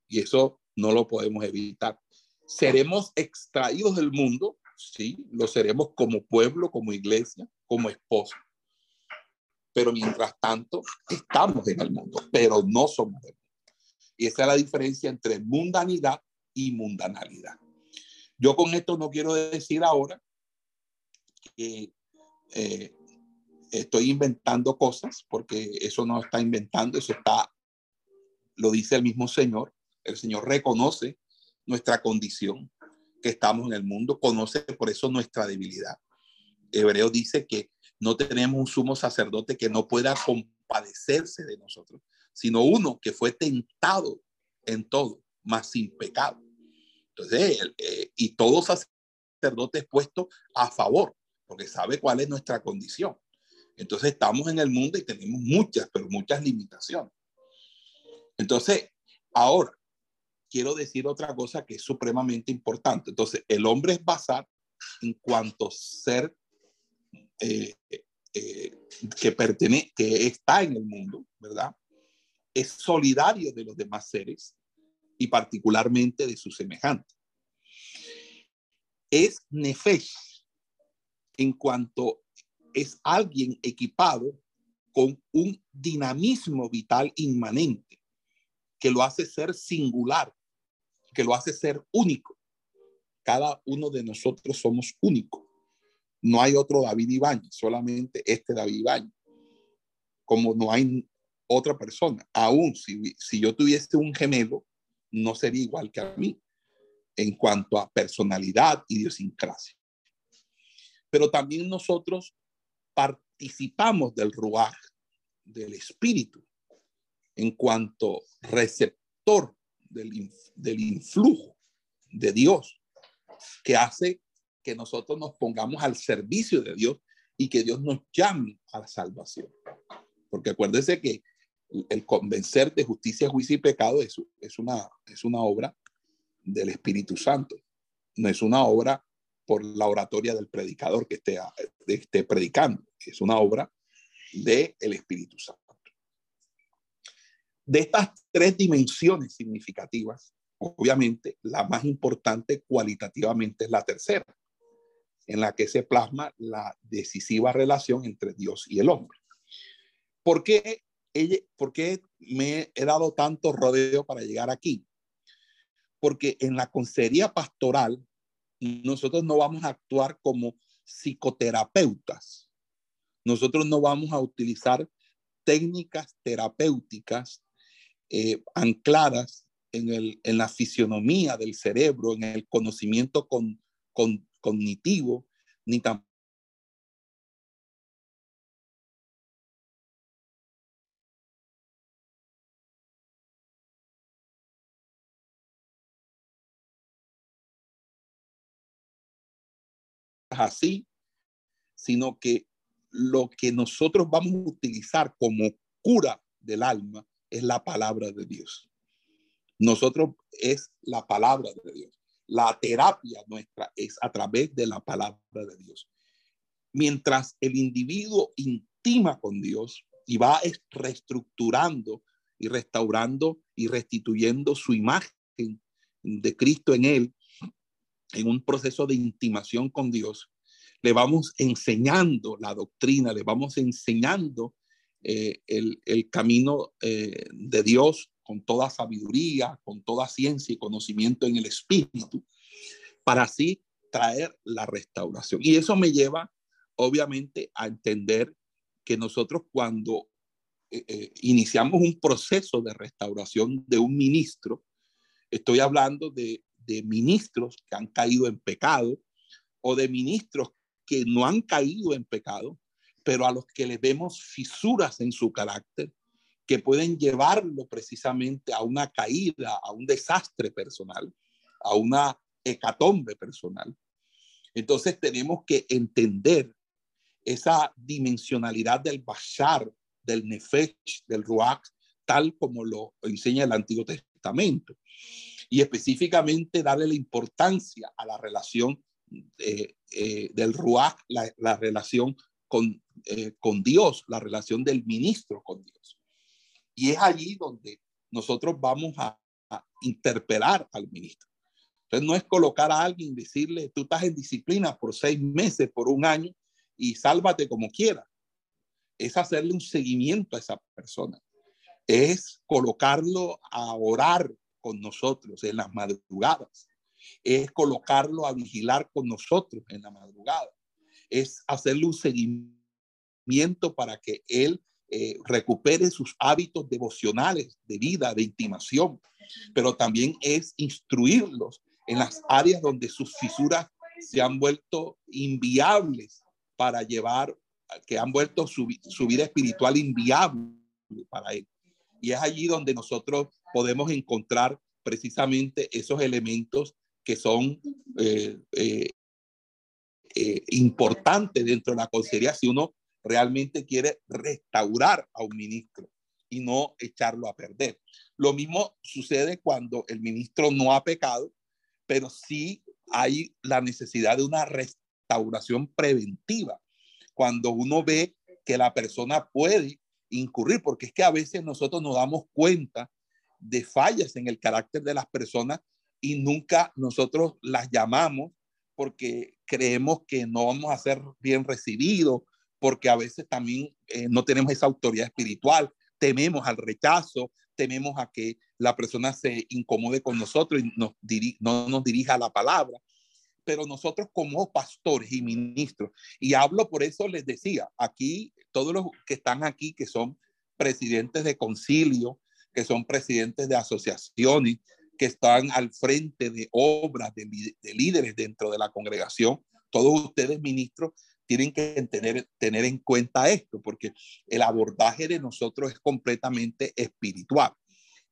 Y eso no lo podemos evitar. Seremos extraídos del mundo, sí, lo seremos como pueblo, como iglesia, como esposo. Pero mientras tanto, estamos en el mundo, pero no somos del mundo. Y esa es la diferencia entre mundanidad y mundanalidad. Yo con esto no quiero decir ahora que eh, estoy inventando cosas, porque eso no está inventando, eso está, lo dice el mismo Señor. El Señor reconoce nuestra condición, que estamos en el mundo, conoce por eso nuestra debilidad. Hebreo dice que no tenemos un sumo sacerdote que no pueda compadecerse de nosotros, sino uno que fue tentado en todo, más sin pecado. Entonces, eh, y todo sacerdote es puesto a favor, porque sabe cuál es nuestra condición. Entonces, estamos en el mundo y tenemos muchas, pero muchas limitaciones. Entonces, ahora, quiero decir otra cosa que es supremamente importante. Entonces, el hombre es basar en cuanto ser eh, eh, que pertenece, que está en el mundo, ¿verdad? Es solidario de los demás seres y particularmente de su semejante. Es nefesh en cuanto es alguien equipado con un dinamismo vital inmanente que lo hace ser singular, que lo hace ser único. Cada uno de nosotros somos únicos. No hay otro David Ibáñez, solamente este David Ibáñez. Como no hay otra persona. Aún si, si yo tuviese un gemelo, no sería igual que a mí en cuanto a personalidad, idiosincrasia. Pero también nosotros participamos del ruaj, del espíritu, en cuanto receptor del, del influjo de Dios, que hace que nosotros nos pongamos al servicio de Dios y que Dios nos llame a la salvación. Porque acuérdese que el convencer de justicia, juicio y pecado es, es, una, es una obra del Espíritu Santo. No es una obra por la oratoria del predicador que esté, esté predicando. Es una obra del el Espíritu Santo. De estas tres dimensiones significativas, obviamente la más importante cualitativamente es la tercera, en la que se plasma la decisiva relación entre Dios y el hombre. ¿Por qué, ella, por qué me he dado tanto rodeo para llegar aquí? Porque en la consejería pastoral nosotros no vamos a actuar como psicoterapeutas. Nosotros no vamos a utilizar técnicas terapéuticas eh, ancladas en, el, en, la fisionomía del cerebro, en el conocimiento con, con, cognitivo, ni tampoco así, sino que lo que nosotros vamos a utilizar como cura del alma es la palabra de Dios. Nosotros es la palabra de Dios. La terapia nuestra es a través de la palabra de Dios. Mientras el individuo intima con Dios y va reestructurando y restaurando y restituyendo su imagen de Cristo en él, en un proceso de intimación con Dios, le vamos enseñando la doctrina, le vamos enseñando eh, el, camino eh, de Dios con toda sabiduría, con toda ciencia y conocimiento en el Espíritu, para así traer la restauración. Y eso me lleva, obviamente, a entender que nosotros cuando eh, iniciamos un proceso de restauración de un ministro, estoy hablando de de ministros que han caído en pecado o de ministros que no han caído en pecado, pero a los que le vemos fisuras en su carácter que pueden llevarlo precisamente a una caída, a un desastre personal, a una hecatombe personal. Entonces tenemos que entender esa dimensionalidad del Bashar, del Nefesh, del Ruach, tal como lo enseña el Antiguo Testamento y específicamente darle la importancia a la relación eh, eh, del Ruach, la, relación eh, con Dios, la relación del ministro con Dios. Y es allí donde nosotros vamos a, interpelar al ministro. Entonces no es colocar a alguien, decirle, tú estás en disciplina por seis meses, por un año, y sálvate como quieras. Es hacerle un seguimiento a esa persona. Es colocarlo a orar con nosotros en las madrugadas, es colocarlo a vigilar con nosotros en la madrugada, es hacerle un seguimiento para que él eh, recupere sus hábitos devocionales de vida, de intimación, pero también es instruirlos en las áreas donde sus fisuras se han vuelto inviables para llevar, que han vuelto su, su vida espiritual inviable para él. Y es allí donde nosotros podemos encontrar precisamente esos elementos que son eh, eh, eh, importantes dentro de la consejería si uno realmente quiere restaurar a un ministro y no echarlo a perder. Lo mismo sucede cuando el ministro no ha pecado, pero sí hay la necesidad de una restauración preventiva. Cuando uno ve que la persona puede incurrir, porque es que a veces nosotros nos damos cuenta de fallas en el carácter de las personas y nunca nosotros las llamamos porque creemos que no vamos a ser bien recibidos, porque a veces también eh, no tenemos esa autoridad espiritual, tememos al rechazo, tememos a que la persona se incomode con nosotros y nos no nos dirija la palabra. Pero nosotros como pastores y ministros, y hablo por eso les decía, aquí todos los que están aquí, que son presidentes de concilio, que son presidentes de asociaciones, que están al frente de obras, de, líderes dentro de la congregación. Todos ustedes, ministros, tienen que tener, tener en cuenta esto, porque el abordaje de nosotros es completamente espiritual.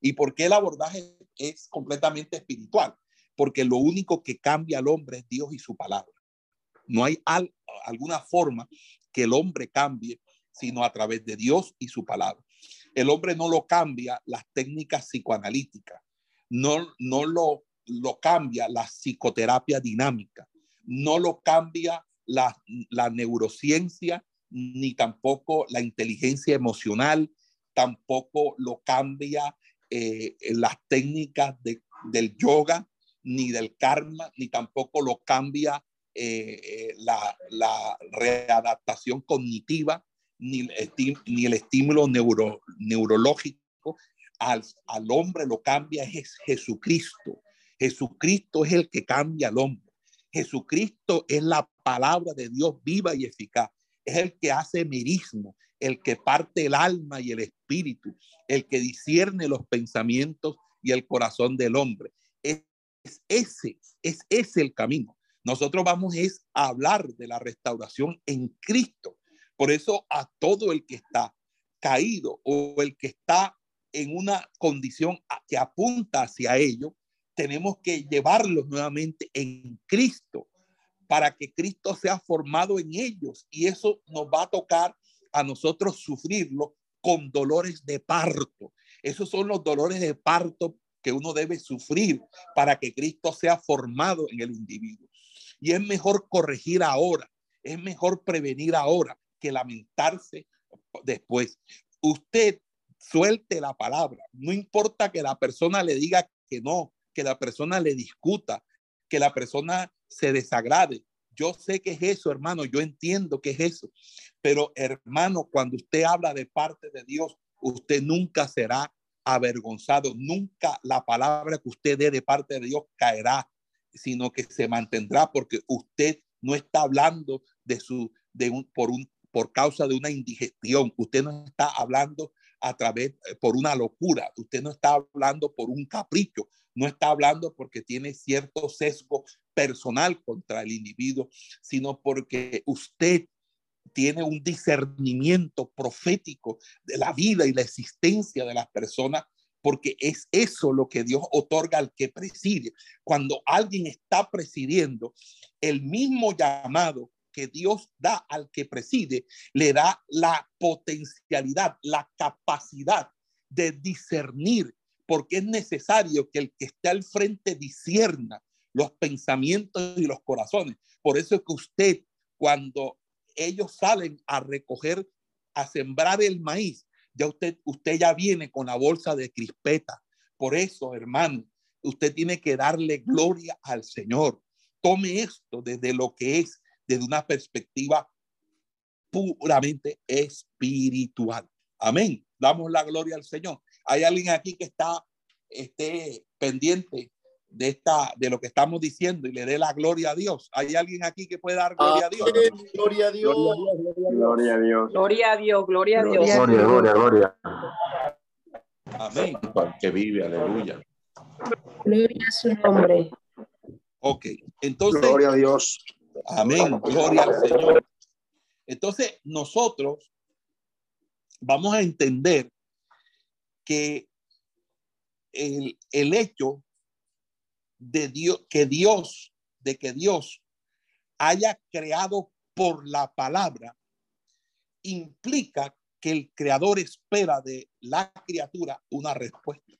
¿Y por qué el abordaje es completamente espiritual? Porque lo único que cambia al hombre es Dios y su palabra. No hay alguna forma que el hombre cambie, sino a través de Dios y su palabra. El hombre no lo cambia las técnicas psicoanalíticas, no, no lo, lo cambia la psicoterapia dinámica, no lo cambia la, la neurociencia ni tampoco la inteligencia emocional, tampoco lo cambia eh, las técnicas de, del yoga, ni del karma, ni tampoco lo cambia eh, la, la, readaptación cognitiva, ni, ni el estímulo neuro, neurológico. Al, al hombre lo cambia es Jesucristo. Jesucristo es el que cambia al hombre. Jesucristo es la palabra de Dios viva y eficaz. Es el que hace mirismo, el que parte el alma y el espíritu, el que discierne los pensamientos y el corazón del hombre. Es, ese, es ese el camino. Nosotros vamos es a hablar de la restauración en Cristo. Por eso a todo el que está caído o el que está en una condición que apunta hacia ello, tenemos que llevarlos nuevamente en Cristo para que Cristo sea formado en ellos y eso nos va a tocar a nosotros sufrirlo con dolores de parto. Esos son los dolores de parto que uno debe sufrir para que Cristo sea formado en el individuo. Y es mejor corregir ahora, es mejor prevenir ahora que lamentarse después. Usted suelte la palabra, no importa que la persona le diga que no, que la persona le discuta, que la persona se desagrade. Yo sé que es eso, hermano, yo entiendo que es eso. Pero, hermano, cuando usted habla de parte de Dios, usted nunca será avergonzado, nunca la palabra que usted dé de parte de Dios caerá, sino que se mantendrá porque usted no está hablando de su de un por un por causa de una indigestión, usted no está hablando a través eh, por una locura, usted no está hablando por un capricho, no está hablando porque tiene cierto sesgo personal contra el individuo, sino porque usted tiene un discernimiento profético de la vida y la existencia de las personas, porque es eso lo que Dios otorga al que preside. Cuando alguien está presidiendo, el mismo llamado que Dios da al que preside, le da la potencialidad, la capacidad de discernir porque es necesario que el que esté al frente discierna los pensamientos y los corazones. Por eso es que usted, cuando ellos salen a recoger, a sembrar el maíz, ya usted, usted ya viene con la bolsa de crispeta. Por eso, hermano, usted tiene que darle gloria al Señor. Tome esto desde lo que es, desde una perspectiva puramente espiritual. Amén. Damos la gloria al Señor. Hay alguien aquí que está esté pendiente de esta de lo que estamos diciendo y le dé la gloria a Dios. Hay alguien aquí que puede dar gloria a Dios. Gloria a Dios. Gloria a Dios. Gloria a Dios, gloria a Dios. Gloria, gloria, gloria. Amén. Que vive, aleluya. Gloria a su nombre. Ok, entonces. Gloria a Dios. Amén. Gloria al Señor. Entonces, nosotros vamos a entender que el, el hecho de Dios, que Dios, de que Dios haya creado por la palabra, implica que el creador espera de la criatura una respuesta.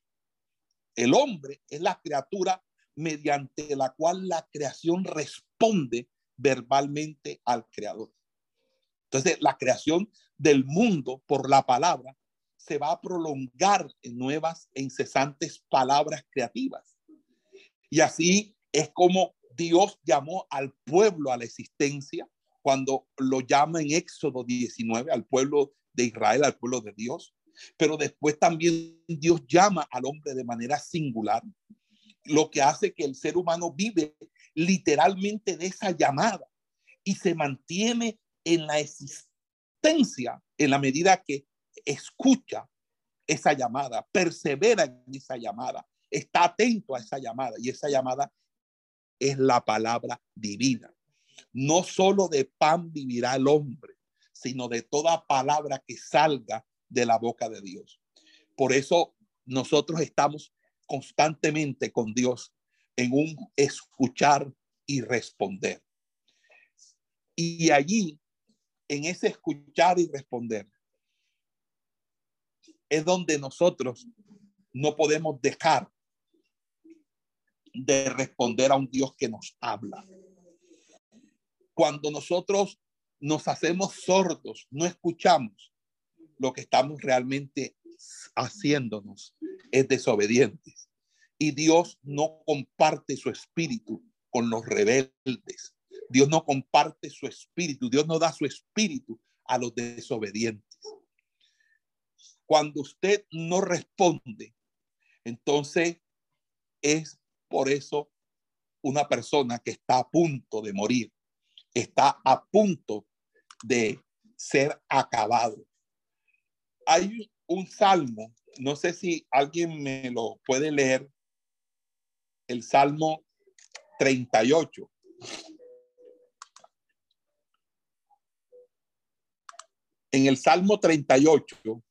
El hombre es la criatura mediante la cual la creación responde verbalmente al creador. Entonces, la creación del mundo por la palabra se va a prolongar en nuevas e incesantes palabras creativas. Y así es como Dios llamó al pueblo a la existencia cuando lo llama en Éxodo 19 al pueblo de Israel, al pueblo de Dios. Pero después también Dios llama al hombre de manera singular, lo que hace que el ser humano vive literalmente de esa llamada y se mantiene en la existencia en la medida que escucha esa llamada, persevera en esa llamada, está atento a esa llamada y esa llamada es la palabra divina. No solo de pan vivirá el hombre, sino de toda palabra que salga de la boca de Dios. Por eso nosotros estamos constantemente con Dios en un escuchar y responder. Y allí, en ese escuchar y responder, es donde nosotros no podemos dejar de responder a un Dios que nos habla. Cuando nosotros nos hacemos sordos, no escuchamos, lo que estamos realmente haciéndonos es desobedientes. Y Dios no comparte su espíritu con los rebeldes. Dios no comparte su espíritu. Dios no da su espíritu a los desobedientes. Cuando usted no responde, entonces es por eso una persona que está a punto de morir, está a punto de ser acabado. Hay un salmo, no sé si alguien me lo puede leer, el salmo 38. En el salmo 38,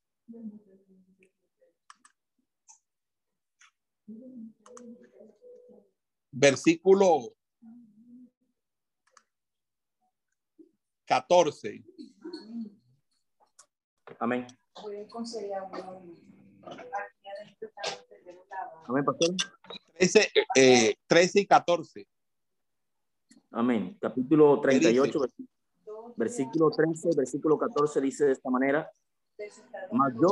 versículo 14. Amén. Amén, pastor. 13, eh, 13 y 14. Amén. Capítulo 38, dice? versículo- versículo 13, versículo 14 dice de esta manera, mas yo,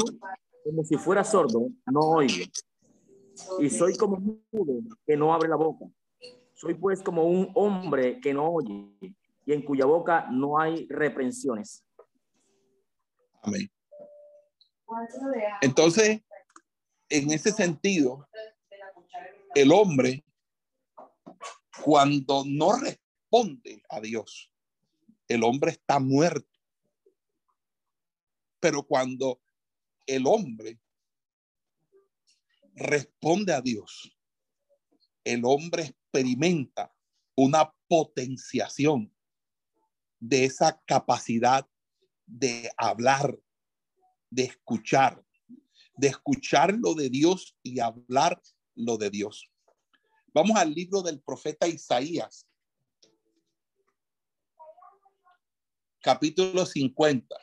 como si fuera sordo, no oigo, y soy como un mudo que no abre la boca. Soy pues como un hombre que no oye, y en cuya boca no hay reprensiones. Amén. Entonces, en ese sentido, el hombre, cuando no responde a Dios, el hombre está muerto. Pero cuando el hombre responde a Dios, el hombre experimenta una potenciación de esa capacidad de hablar, de escuchar, de escuchar lo de Dios y hablar lo de Dios. Vamos al libro del profeta Isaías, capítulo 50.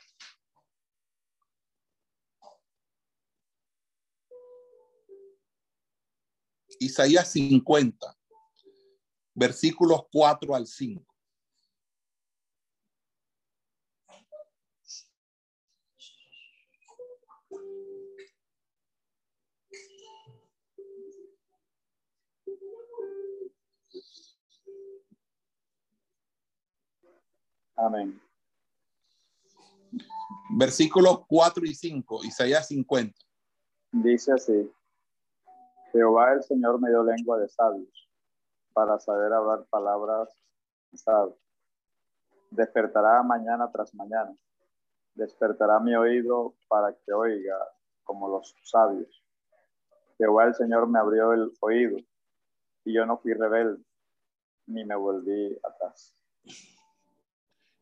Isaías 50, versículos 4 al 5. Amén. Versículos 4 y 5, Isaías 50. Dice así, Jehová el Señor me dio lengua de sabios para saber hablar palabras sabias. Despertará mañana tras mañana. Despertará mi oído para que oiga como los sabios. Jehová el Señor me abrió el oído y yo no fui rebelde ni me volví atrás.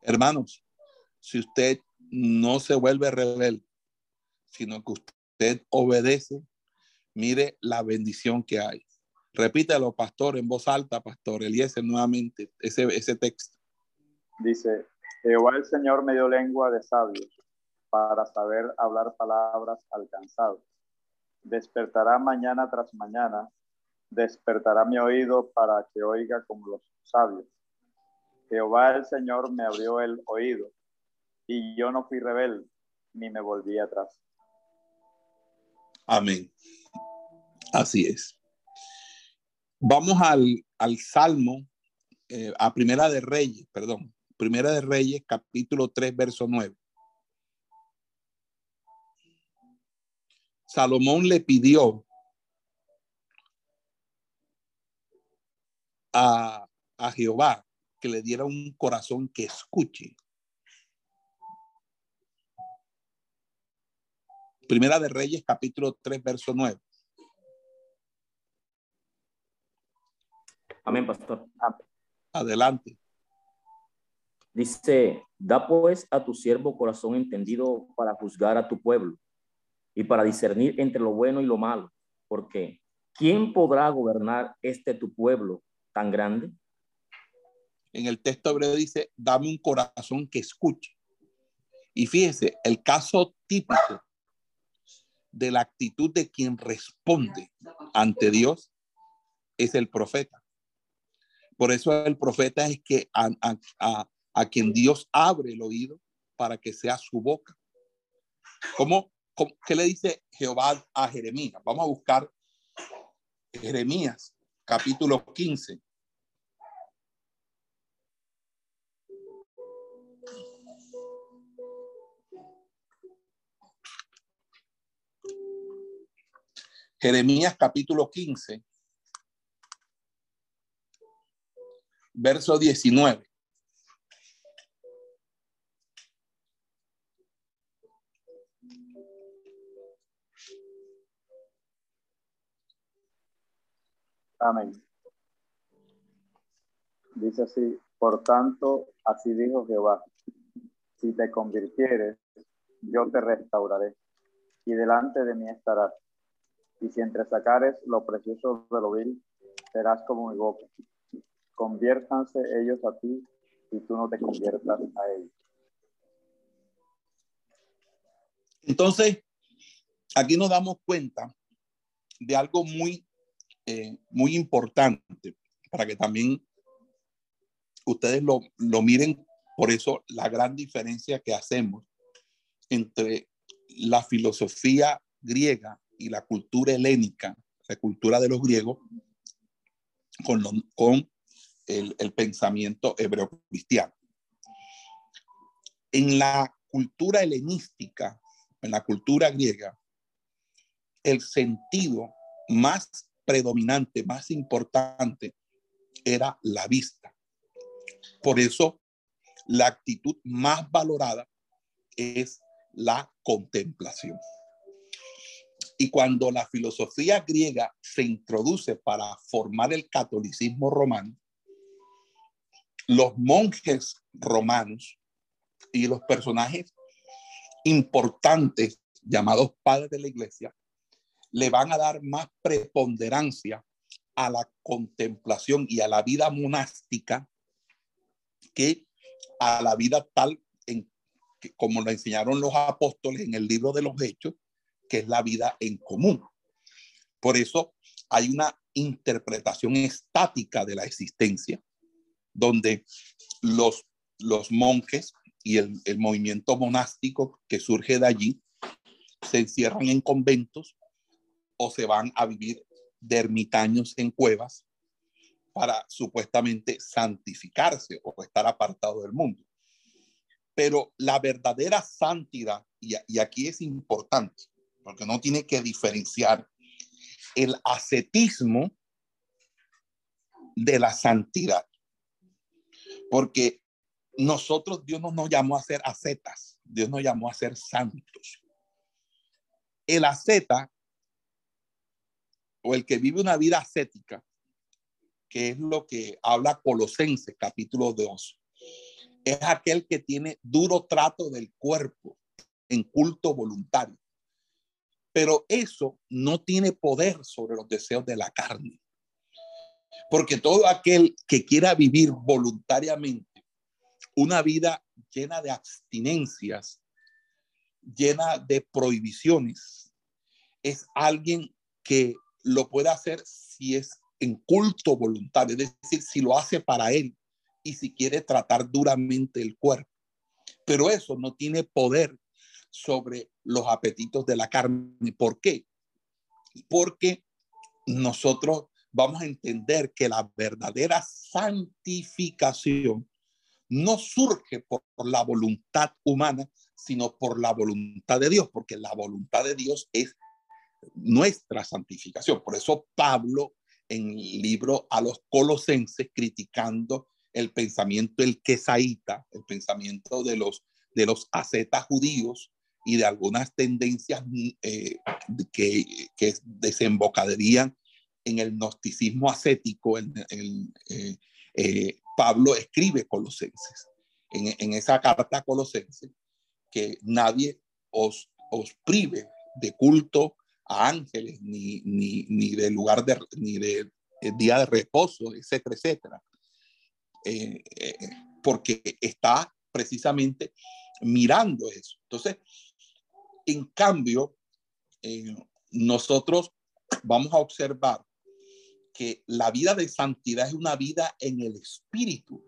Hermanos, si usted no se vuelve rebelde, sino que usted obedece, mire la bendición que hay. Repítelo, pastor, en voz alta, pastor Eliezer, nuevamente, ese, ese texto. Dice, Jehová el Señor me dio lengua de sabios para saber hablar palabras alcanzadas. Despertará mañana tras mañana, despertará mi oído para que oiga como los sabios. Jehová el Señor me abrió el oído y yo no fui rebelde ni me volví atrás. Amén. Así es. Vamos al, al Salmo, eh, a Primera de Reyes, perdón, Primera de Reyes, capítulo 3, verso 9. Salomón le pidió a, a Jehová que le diera un corazón que escuche. Primera de Reyes, capítulo 3, verso 9. Amén, pastor. Adelante. Dice, da pues a tu siervo corazón entendido para juzgar a tu pueblo y para discernir entre lo bueno y lo malo, porque ¿quién podrá gobernar este tu pueblo tan grande? En el texto hebreo dice, dame un corazón que escuche. Y fíjese, el caso típico de la actitud de quien responde ante Dios es el profeta. Por eso el profeta es que a- quien Dios abre el oído para que sea su boca. ¿Cómo, cómo qué le dice Jehová a Jeremías? Vamos a buscar Jeremías, capítulo 15. Jeremías capítulo 15, verso 19. Amén. Dice así, por tanto, así dijo Jehová, si te convirtieres, yo te restauraré, y delante de mí estarás. Y si entresacares lo precioso de lo vil, serás como boca. Conviértanse ellos a ti, y tú no te conviertas a ellos. Entonces, aquí nos damos cuenta de algo muy, eh, muy importante para que también ustedes lo, lo miren. Por eso la gran diferencia que hacemos entre la filosofía griega y la cultura helénica, la cultura de los griegos, con, el, el pensamiento hebreo cristiano. En la cultura helenística, en la cultura griega, el sentido más predominante, más importante, era la vista. Por eso, la actitud más valorada es la contemplación. Y cuando la filosofía griega se introduce para formar el catolicismo romano, los monjes romanos y los personajes importantes llamados padres de la iglesia le van a dar más preponderancia a la contemplación y a la vida monástica que a la vida tal en como lo enseñaron los apóstoles en el libro de los hechos, que es la vida en común. Por eso hay una interpretación estática de la existencia, donde los, los monjes y el, movimiento monástico que surge de allí se encierran en conventos o se van a vivir de ermitaños en cuevas para supuestamente santificarse o estar apartado del mundo. Pero la verdadera santidad, y aquí es importante, porque no tiene que diferenciar el ascetismo de la santidad. Porque nosotros, Dios no nos llamó a ser ascetas, Dios nos llamó a ser santos. El asceta o el que vive una vida ascética, que es lo que habla Colosenses capítulo 2, es aquel que tiene duro trato del cuerpo en culto voluntario. Pero eso no tiene poder sobre los deseos de la carne. Porque todo aquel que quiera vivir voluntariamente una vida llena de abstinencias, llena de prohibiciones, es alguien que lo puede hacer si es en culto voluntario, es decir, si lo hace para él y si quiere tratar duramente el cuerpo. Pero eso no tiene poder sobre los apetitos de la carne. ¿Por qué? Porque nosotros vamos a entender que la verdadera santificación no surge por, la voluntad humana, sino por la voluntad de Dios, porque la voluntad de Dios es nuestra santificación. Por eso Pablo en el libro a los colosenses criticando el pensamiento el quesaíta, el pensamiento de los de los ascetas judíos y de algunas tendencias eh, que, que, desembocarían en el gnosticismo ascético. En, en, eh, eh, Pablo escribe Colosenses, en, en, esa carta a Colosenses, que nadie os, os prive de culto a ángeles, ni, ni, ni de lugar de, ni de, de día de reposo, etcétera, etcétera. Eh, eh, porque está precisamente mirando eso. Entonces, en cambio, eh, nosotros vamos a observar que la vida de santidad es una vida en el espíritu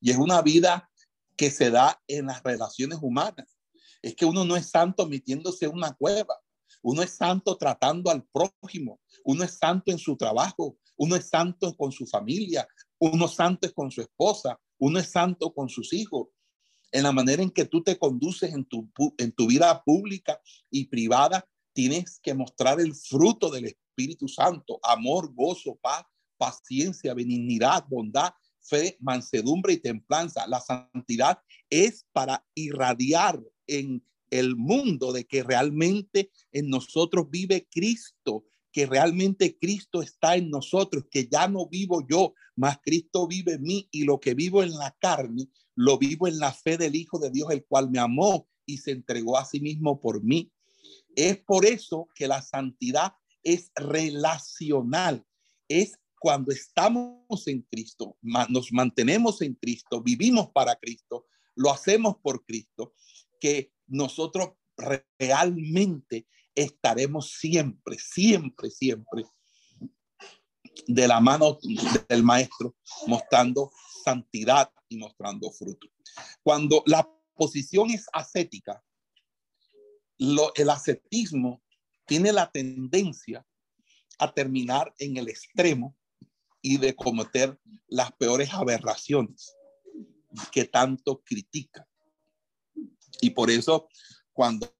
y es una vida que se da en las relaciones humanas. Es que uno no es santo metiéndose en una cueva. Uno es santo tratando al prójimo. Uno es santo en su trabajo. Uno es santo con su familia. Uno es santo con su esposa. Uno es santo con sus hijos. En la manera en que tú te conduces en tu, en tu vida pública y privada, tienes que mostrar el fruto del Espíritu Santo. Amor, gozo, paz, paciencia, benignidad, bondad, fe, mansedumbre y templanza. La santidad es para irradiar en el mundo de que realmente en nosotros vive Cristo, que realmente Cristo está en nosotros, que ya no vivo yo, más Cristo vive en mí y lo que vivo en la carne, lo vivo en la fe del Hijo de Dios, el cual me amó y se entregó a sí mismo por mí. Es por eso que la santidad es relacional, es cuando estamos en Cristo, nos mantenemos en Cristo, vivimos para Cristo, lo hacemos por Cristo, que nosotros realmente estaremos siempre, siempre, siempre de la mano del maestro, mostrando santidad y mostrando fruto. Cuando la posición es ascética, el ascetismo tiene la tendencia a terminar en el extremo y de cometer las peores aberraciones que tanto critica. Y por eso cuando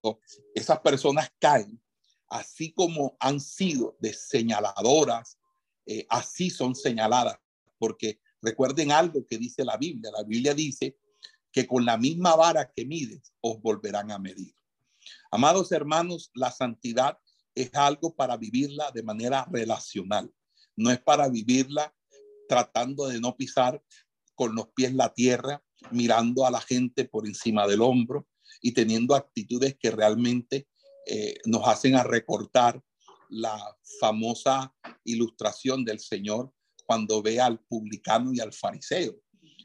esas personas caen, así como han sido de señaladoras, eh, así son señaladas, porque recuerden algo que dice la Biblia. La Biblia dice que con la misma vara que mides, os volverán a medir. Amados hermanos, la santidad es algo para vivirla de manera relacional no es para vivirla tratando de no pisar con los pies la tierra, mirando a la gente por encima del hombro y teniendo actitudes que realmente eh, nos hacen a recortar la famosa ilustración del Señor cuando ve al publicano y al fariseo.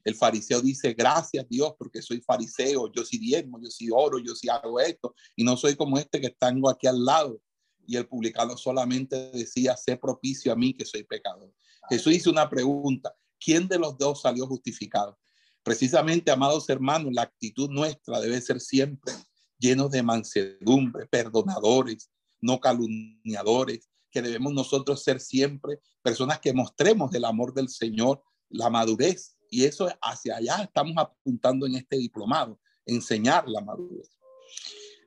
El fariseo dice, gracias Dios porque soy fariseo, yo sí diezmo, yo sí oro, yo sí hago esto y no soy como este que tengo aquí al lado y el publicano solamente decía, sé propicio a mí que soy pecador. Jesús hizo una pregunta, ¿quién de los dos salió justificado? Precisamente, amados hermanos, la actitud nuestra debe ser siempre llenos de mansedumbre, perdonadores, no calumniadores, que debemos nosotros ser siempre personas que mostremos el amor del Señor, la madurez. Y eso hacia allá estamos apuntando en este diplomado, enseñar la madurez.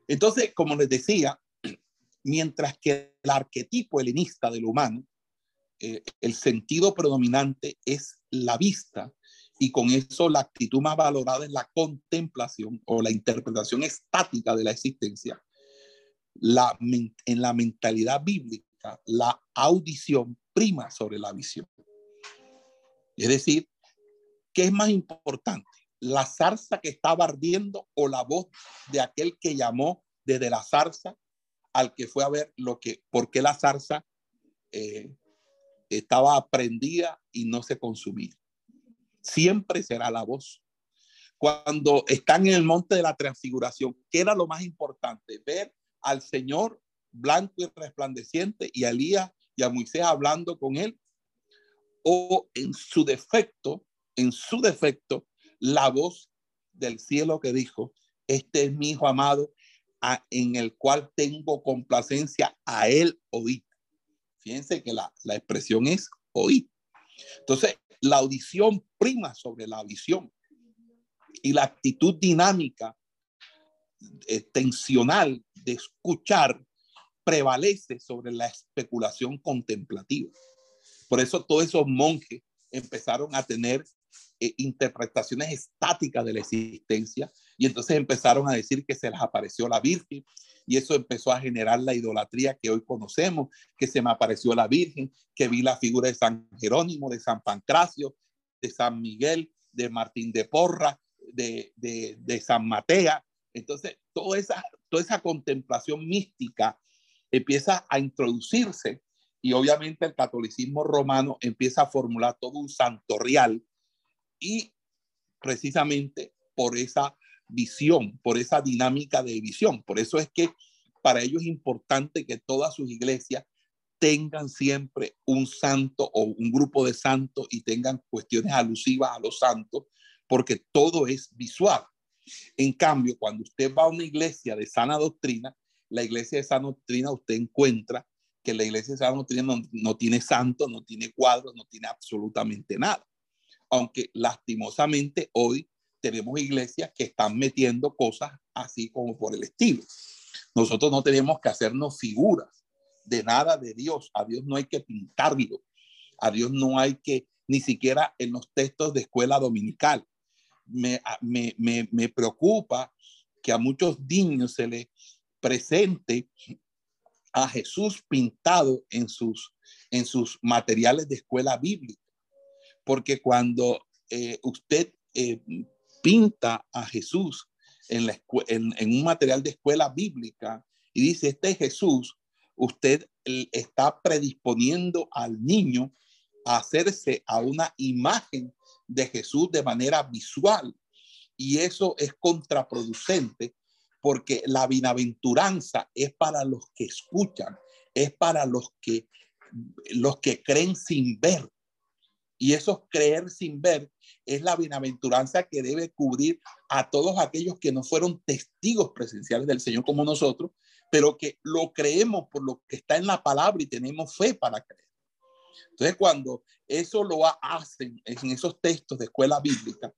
Entonces, como les decía, mientras que el arquetipo helenista del humano, eh, el sentido predominante es la vista y con eso la actitud más valorada es la contemplación o la interpretación estática de la existencia. En la mentalidad bíblica, la audición prima sobre la visión. Es decir, ¿qué es más importante? ¿La zarza que estaba ardiendo o la voz de aquel que llamó desde la zarza al que fue a ver lo que, por qué la zarza eh, estaba prendida y no se consumía. Siempre será la voz. Cuando están en el monte de la transfiguración, ¿qué era lo más importante? Ver al Señor blanco y resplandeciente y a Elías y a Moisés hablando con él. O en su defecto, en su defecto, la voz del cielo que dijo, este es mi hijo amado en el cual tengo complacencia a él oír. Fíjense que la, la expresión es oír. Entonces, la audición prima sobre la visión y la actitud dinámica, eh, tensional de escuchar prevalece sobre la especulación contemplativa. Por eso todos esos monjes empezaron a tener eh, interpretaciones estáticas de la existencia y entonces empezaron a decir que se les apareció la Virgen y eso empezó a generar la idolatría que hoy conocemos, que se me apareció la Virgen, que vi la figura de San Jerónimo, de San Pancracio, de San Miguel, de Martín de Porra, de, de, de San Matea. Entonces, toda esa, toda esa contemplación mística empieza a introducirse y obviamente el catolicismo romano empieza a formular todo un santorial y precisamente por esa visión, por esa dinámica de visión. Por eso es que para ellos es importante que todas sus iglesias tengan siempre un santo o un grupo de santos y tengan cuestiones alusivas a los santos, porque todo es visual. En cambio, cuando usted va a una iglesia de sana doctrina, la iglesia de sana doctrina, usted encuentra que la iglesia de sana doctrina no, no tiene santos, no tiene cuadros, no tiene absolutamente nada. Aunque lastimosamente hoy tenemos iglesias que están metiendo cosas así como por el estilo. Nosotros no tenemos que hacernos figuras de nada de Dios. A Dios no hay que pintarlo. A Dios no hay que, ni siquiera en los textos de escuela dominical. Me, me, me, me preocupa que a muchos niños se les presente a Jesús pintado en sus, en sus materiales de escuela bíblica. Porque cuando eh, usted eh, pinta a Jesús en, la un material de escuela bíblica y dice, este es Jesús, usted está predisponiendo al niño a hacerse a una imagen de Jesús de manera visual. Y eso es contraproducente porque la bienaventuranza es para los que escuchan, es para los que los que creen sin ver. Y eso creer sin ver es la bienaventuranza que debe cubrir a todos aquellos que no fueron testigos presenciales del Señor como nosotros, pero que lo creemos por lo que está en la palabra y tenemos fe para creer. Entonces, cuando eso lo hacen en esos textos de escuela bíblica,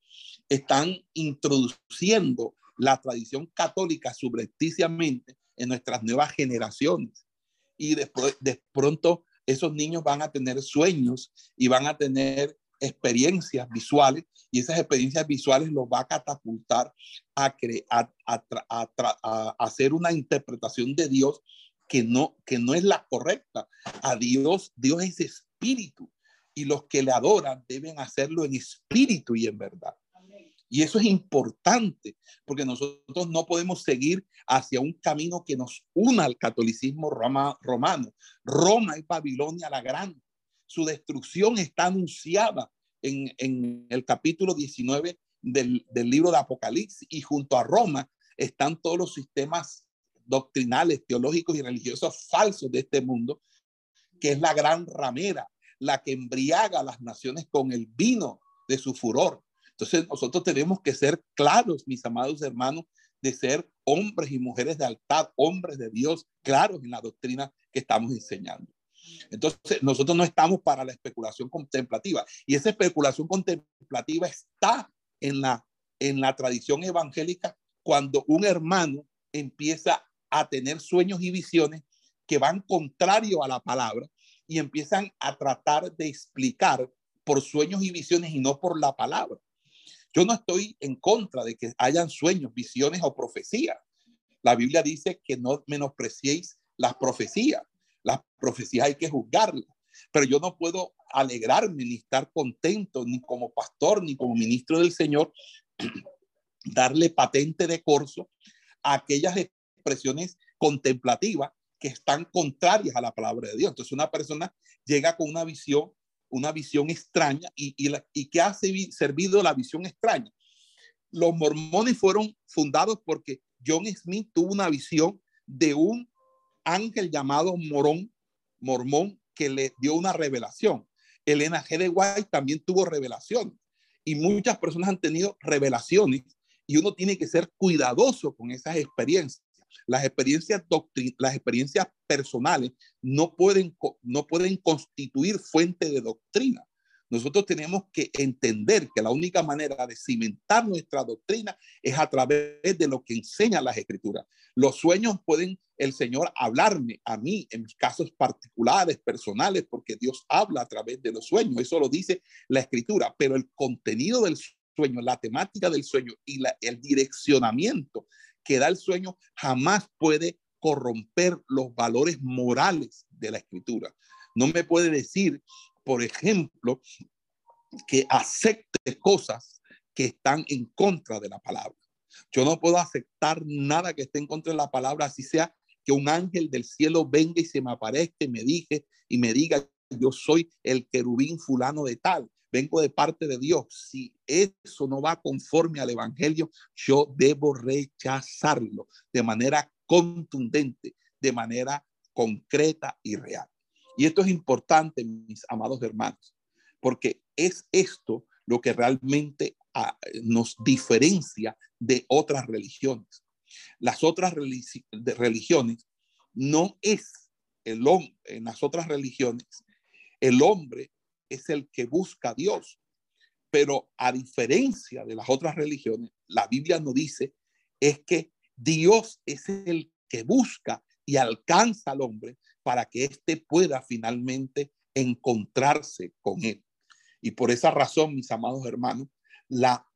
están introduciendo la tradición católica subrepticiamente en nuestras nuevas generaciones. Y después, de pronto, esos niños van a tener sueños y van a tener experiencias visuales y esas experiencias visuales los va a catapultar a, a, a, a, hacer una interpretación de Dios que no, que no es la correcta. A Dios, Dios es espíritu y los que le adoran deben hacerlo en espíritu y en verdad. Y eso es importante porque nosotros no podemos seguir hacia un camino que nos una al catolicismo roma, romano. Roma y Babilonia la grande su destrucción está anunciada en, en el capítulo 19 del, del libro de Apocalipsis y junto a Roma están todos los sistemas doctrinales, teológicos y religiosos falsos de este mundo, que es la gran ramera, la que embriaga a las naciones con el vino de su furor. Entonces nosotros tenemos que ser claros, mis amados hermanos, de ser hombres y mujeres de altar, hombres de Dios, claros en la doctrina que estamos enseñando. Entonces, nosotros no estamos para la especulación contemplativa y esa especulación contemplativa está en la, en la tradición evangélica cuando un hermano empieza a tener sueños y visiones que van contrario a la palabra y empiezan a tratar de explicar por sueños y visiones y no por la palabra. Yo no estoy en contra de que hayan sueños, visiones o profecías. La Biblia dice que no menospreciéis las profecías. Las profecías hay que juzgarlas, pero yo no puedo alegrarme ni estar contento ni como pastor ni como ministro del Señor darle patente de corso a aquellas expresiones contemplativas que están contrarias a la palabra de Dios. Entonces una persona llega con una visión, una visión extraña y, y, la, y que ha servido la visión extraña. Los mormones fueron fundados porque John Smith tuvo una visión de un ángel llamado Morón, Mormón, que le dio una revelación. Elena G. de White también tuvo revelación y muchas personas han tenido revelaciones y uno tiene que ser cuidadoso con esas experiencias. Las experiencias, las experiencias personales no pueden, no pueden constituir fuente de doctrina. Nosotros tenemos que entender que la única manera de cimentar nuestra doctrina es a través de lo que enseñan las escrituras. Los sueños pueden el Señor hablarme a mí en casos particulares, personales, porque Dios habla a través de los sueños. Eso lo dice la escritura, pero el contenido del sueño, la temática del sueño y la, el direccionamiento que da el sueño jamás puede corromper los valores morales de la escritura. No me puede decir por ejemplo, que acepte cosas que están en contra de la palabra. Yo no puedo aceptar nada que esté en contra de la palabra, así sea que un ángel del cielo venga y se me aparezca y me dije y me diga, yo soy el querubín fulano de tal, vengo de parte de Dios. Si eso no va conforme al evangelio, yo debo rechazarlo de manera contundente, de manera concreta y real. Y esto es importante, mis amados hermanos, porque es esto lo que realmente ah, nos diferencia de otras religiones. Las otras religiones no es el hombre, en las otras religiones, el hombre es el que busca a Dios. Pero a diferencia de las otras religiones, la Biblia nos dice es que Dios es el que busca y alcanza al hombre para que éste pueda finalmente encontrarse con él. Y por esa razón, mis amados hermanos, la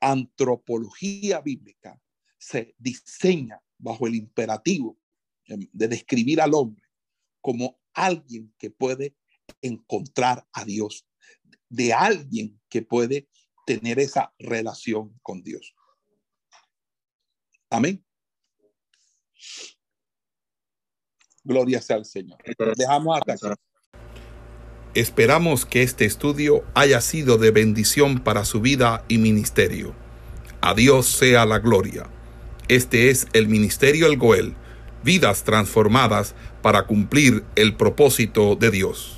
antropología bíblica se diseña bajo el imperativo de describir al hombre como alguien que puede encontrar a Dios, de alguien que puede tener esa relación con Dios. Amén. Gloria sea al Señor. Dejamos hasta aquí. Esperamos que este estudio haya sido de bendición para su vida y ministerio. A Dios sea la gloria. Este es el Ministerio El Goel, vidas transformadas para cumplir el propósito de Dios.